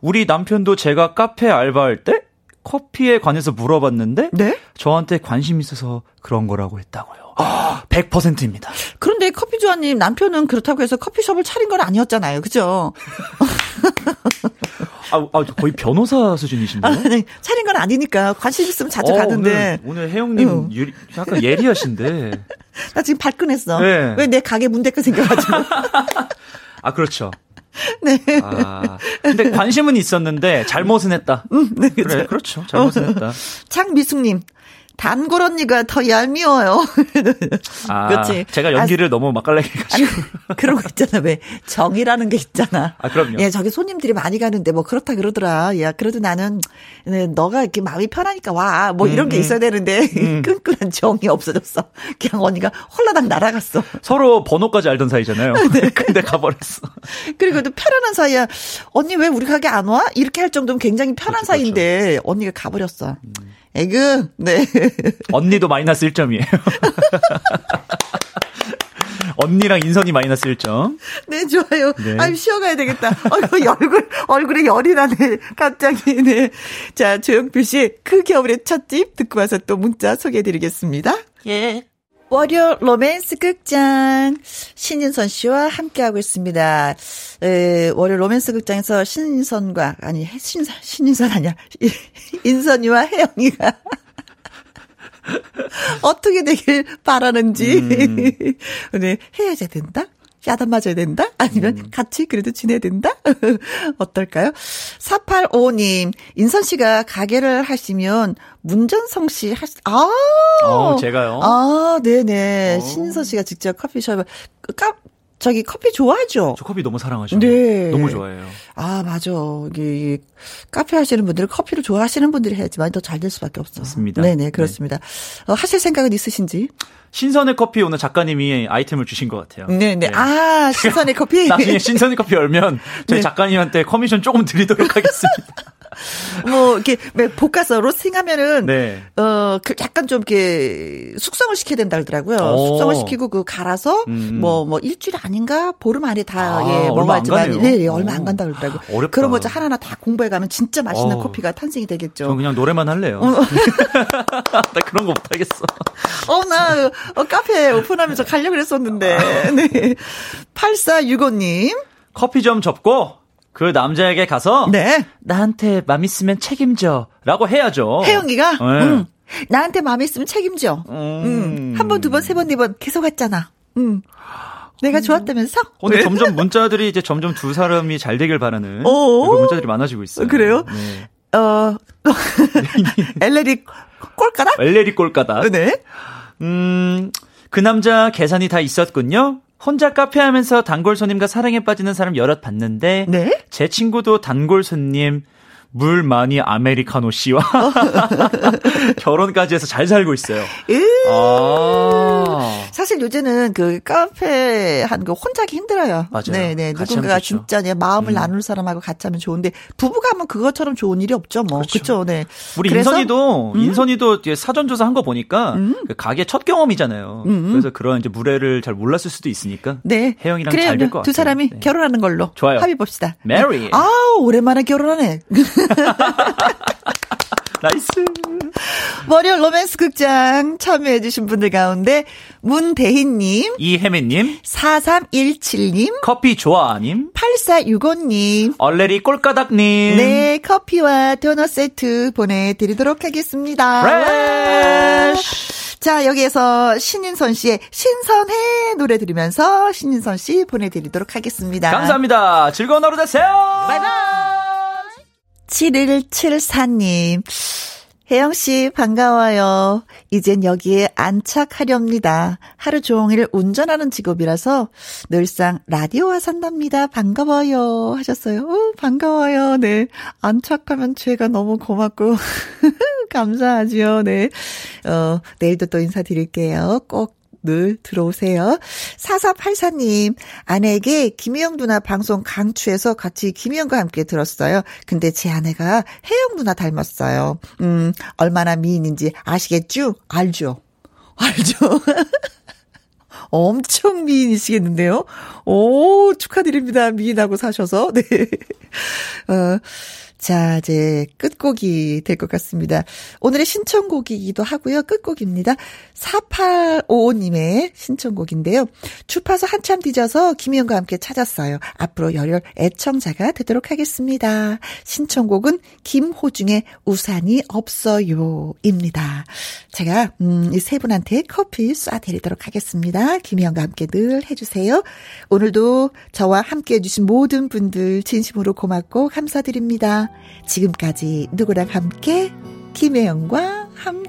우리 남편도 제가 카페 알바할 때 커피에 관해서 물어봤는데 네. 저한테 관심 있어서 그런 거라고 했다고요. 아, 100%입니다. 그런데 커피 조아님 남편은 그렇다고 해서 커피숍을 차린 건 아니었잖아요. 그죠? 아, 아, 거의 변호사 수준이신데요? 아, 네. 차린 건 아니니까 관심 있으면 자주 어, 가는데. 오늘, 오늘 혜영님 응. 유- 약간 예리하신데. 나 지금 발끈했어. 네. 왜내 가게 문 닫고 생겨가지고. 아, 그렇죠. 네. 아, 근데 관심은 있었는데 잘못은 했다. 네, 그래, 그렇죠. 잘못은 했다. 창미숙님. 단골 언니가 더 얄미워요. 아, 그렇지. 제가 연기를 너무 맛깔나게 아니, 해가지고. 그런 거 있잖아. 왜 정이라는 게 있잖아. 아, 그럼요. 예, 저기 손님들이 많이 가는데 뭐 그렇다 그러더라. 야, 그래도 나는 네, 너가 이렇게 마음이 편하니까 와. 뭐 이런 게 음, 있어야 되는데 음. 끈끈한 정이 없어졌어. 그냥 언니가 홀라당 날아갔어. 서로 번호까지 알던 사이잖아요. 네. 근데 가버렸어. 그리고 또 편안한 사이야. 언니 왜 우리 가게 안 와? 이렇게 할 정도면 굉장히 편한 그렇죠, 사이인데 언니가 가버렸어. 에그, 네. 언니도 마이너스 1점이에요. 언니랑 인선이 마이너스 1점. 네, 좋아요. 네. 아유, 쉬어가야 되겠다. 어이구, 얼굴, 얼굴에 열이 나네. 갑자기, 네. 자, 조영필 씨, 그 겨울의 첫집 듣고 와서 또 문자 소개해드리겠습니다. 예. 월요 로맨스 극장 신인선 씨와 함께하고 있습니다. 에, 월요 로맨스 극장에서 신인선과 아니 신선 신인선 아니야 인선이와 혜영이가 어떻게 되길 바라는지 네, 헤어져야 된다. 야단 맞아야 된다? 아니면 같이 그래도 지내야 된다? 어떨까요? 485님, 인선 씨가 가게를 하시면 문전성 씨할 수, 아! 어, 제가요? 아, 네네. 어. 신인선 씨가 직접 커피숍을, 까, 저기 커피 좋아하죠? 저 커피 너무 사랑하죠. 네. 너무 좋아해요. 아, 맞아. 이게 카페 하시는 분들은 커피를 좋아하시는 분들이 해야지만 더 잘 될 수밖에 없어. 맞습니다. 네네, 그렇습니다. 어, 하실 생각은 있으신지? 신선의 커피 오늘 작가님이 아이템을 주신 것 같아요. 네네. 아, 신선의 커피? 나중에 신선의 커피 열면 저희 네. 작가님한테 커미션 조금 드리도록 하겠습니다. 뭐, 이렇게, 왜 볶아서 로스팅하면은, 네. 어, 그 약간 좀 이렇게 숙성을 시켜야 된다 그러더라고요. 오. 숙성을 시키고 그 갈아서, 음. 뭐, 뭐, 일주일 아닌가? 보름 안에 다, 아, 예, 먹어야지만. 네, 예, 얼마 오. 안 간다 그러더라고요. 어렵다. 그런 거 하나하나 다 공부해 가면 진짜 맛있는 어. 커피가 탄생이 되겠죠. 저 그냥 노래만 할래요. 어. 나 그런 거 못 하겠어. 어, 나, 어, 카페 오픈하면서 가려고 그랬었는데. 네. 8465님. 커피 좀 접고 그 남자에게 가서 네. 나한테 맘 있으면 책임져 라고 해야죠. 혜영이가, 네. 응. 나한테 마음에 있으면 책임져. 음. 응. 한 번, 두 번, 세 번, 네 번 계속 했잖아. 응. 내가 좋았다면서? 오늘 네. 점점 문자들이 이제 점점 두 사람이 잘 되길 바라는 오. 그런 문자들이 많아지고 있어요. 그래요? 네. 어, 엘레리 꼴까다? 엘레리 꼴까다. 네. 음, 그 남자 계산이 다 있었군요. 혼자 카페 하면서 단골 손님과 사랑에 빠지는 사람 여럿 봤는데 네. 제 친구도 단골 손님 물 많이 아메리카노 씨와 결혼까지 해서 잘 살고 있어요. 으. 아. 사실 요새는 그 카페 한 거 혼자 하기 힘들어요. 맞아요. 네네. 같이 누군가가. 진짜 내 마음을 음. 나눌 사람하고 같이 하면 좋은데 부부가 하면 그것처럼 좋은 일이 없죠. 뭐. 그렇죠. 그렇죠. 네. 우리 그래서- 인선이도 인선이도 이제 사전조사 한 거 보니까 그 가게 첫 경험이잖아요. 음. 그래서 그런 이제 무례를 잘 몰랐을 수도 있으니까 네. 혜영이랑. 잘 될 것 같아요. 두 사람이 네. 결혼하는 걸로 좋아요. 합의 봅시다. marry. 아, 오랜만에 결혼하네. nice. 월요일 로맨스 극장 참여해주신 분들 가운데 문대희님, 이혜민님, 4317님, 커피 좋아님, 8465님, 얼레리 꼴까닥님. 네, 커피와 도넛 세트 보내드리도록 하겠습니다. 프레쉬. 자, 여기에서 신인선 씨의 신선해 노래 들으면서 신인선 씨 보내드리도록 하겠습니다. 감사합니다. 즐거운 하루 되세요. 바이바이. 7174님. 혜영 씨, 반가워요. 이젠 여기에 안착하렵니다. 하루 종일 운전하는 직업이라서 늘상 라디오와 산답니다. 반가워요. 하셨어요. 오, 반가워요. 네. 안착하면 제가 너무 고맙고, 감사하죠. 네. 어, 내일도 또 인사드릴게요. 꼭 늘 들어오세요. 4484님, 아내에게 김희영 누나 방송 강추해서 같이 김희영과 함께 들었어요. 근데 제 아내가 혜영 누나 닮았어요. 음, 얼마나 미인인지 아시겠죠? 알죠? 알죠? 엄청 미인이시겠는데요? 오, 축하드립니다. 미인하고 사셔서. 네. 어, 자, 이제 끝곡이 될 것 같습니다. 오늘의 신청곡이기도 하고요. 끝곡입니다. 4855님의 신청곡인데요. 주파수 한참 뒤져서 김희영과 함께 찾았어요. 앞으로 열혈 애청자가 되도록 하겠습니다. 신청곡은 김호중의 우산이 없어요. 입니다. 제가, 음, 이 세 분한테 커피 쏴드리도록 하겠습니다. 김희영과 함께 늘 해주세요. 오늘도 저와 함께 해주신 모든 분들 진심으로 고맙고 감사드립니다. 지금까지 누구랑 함께? 김혜영과 함께.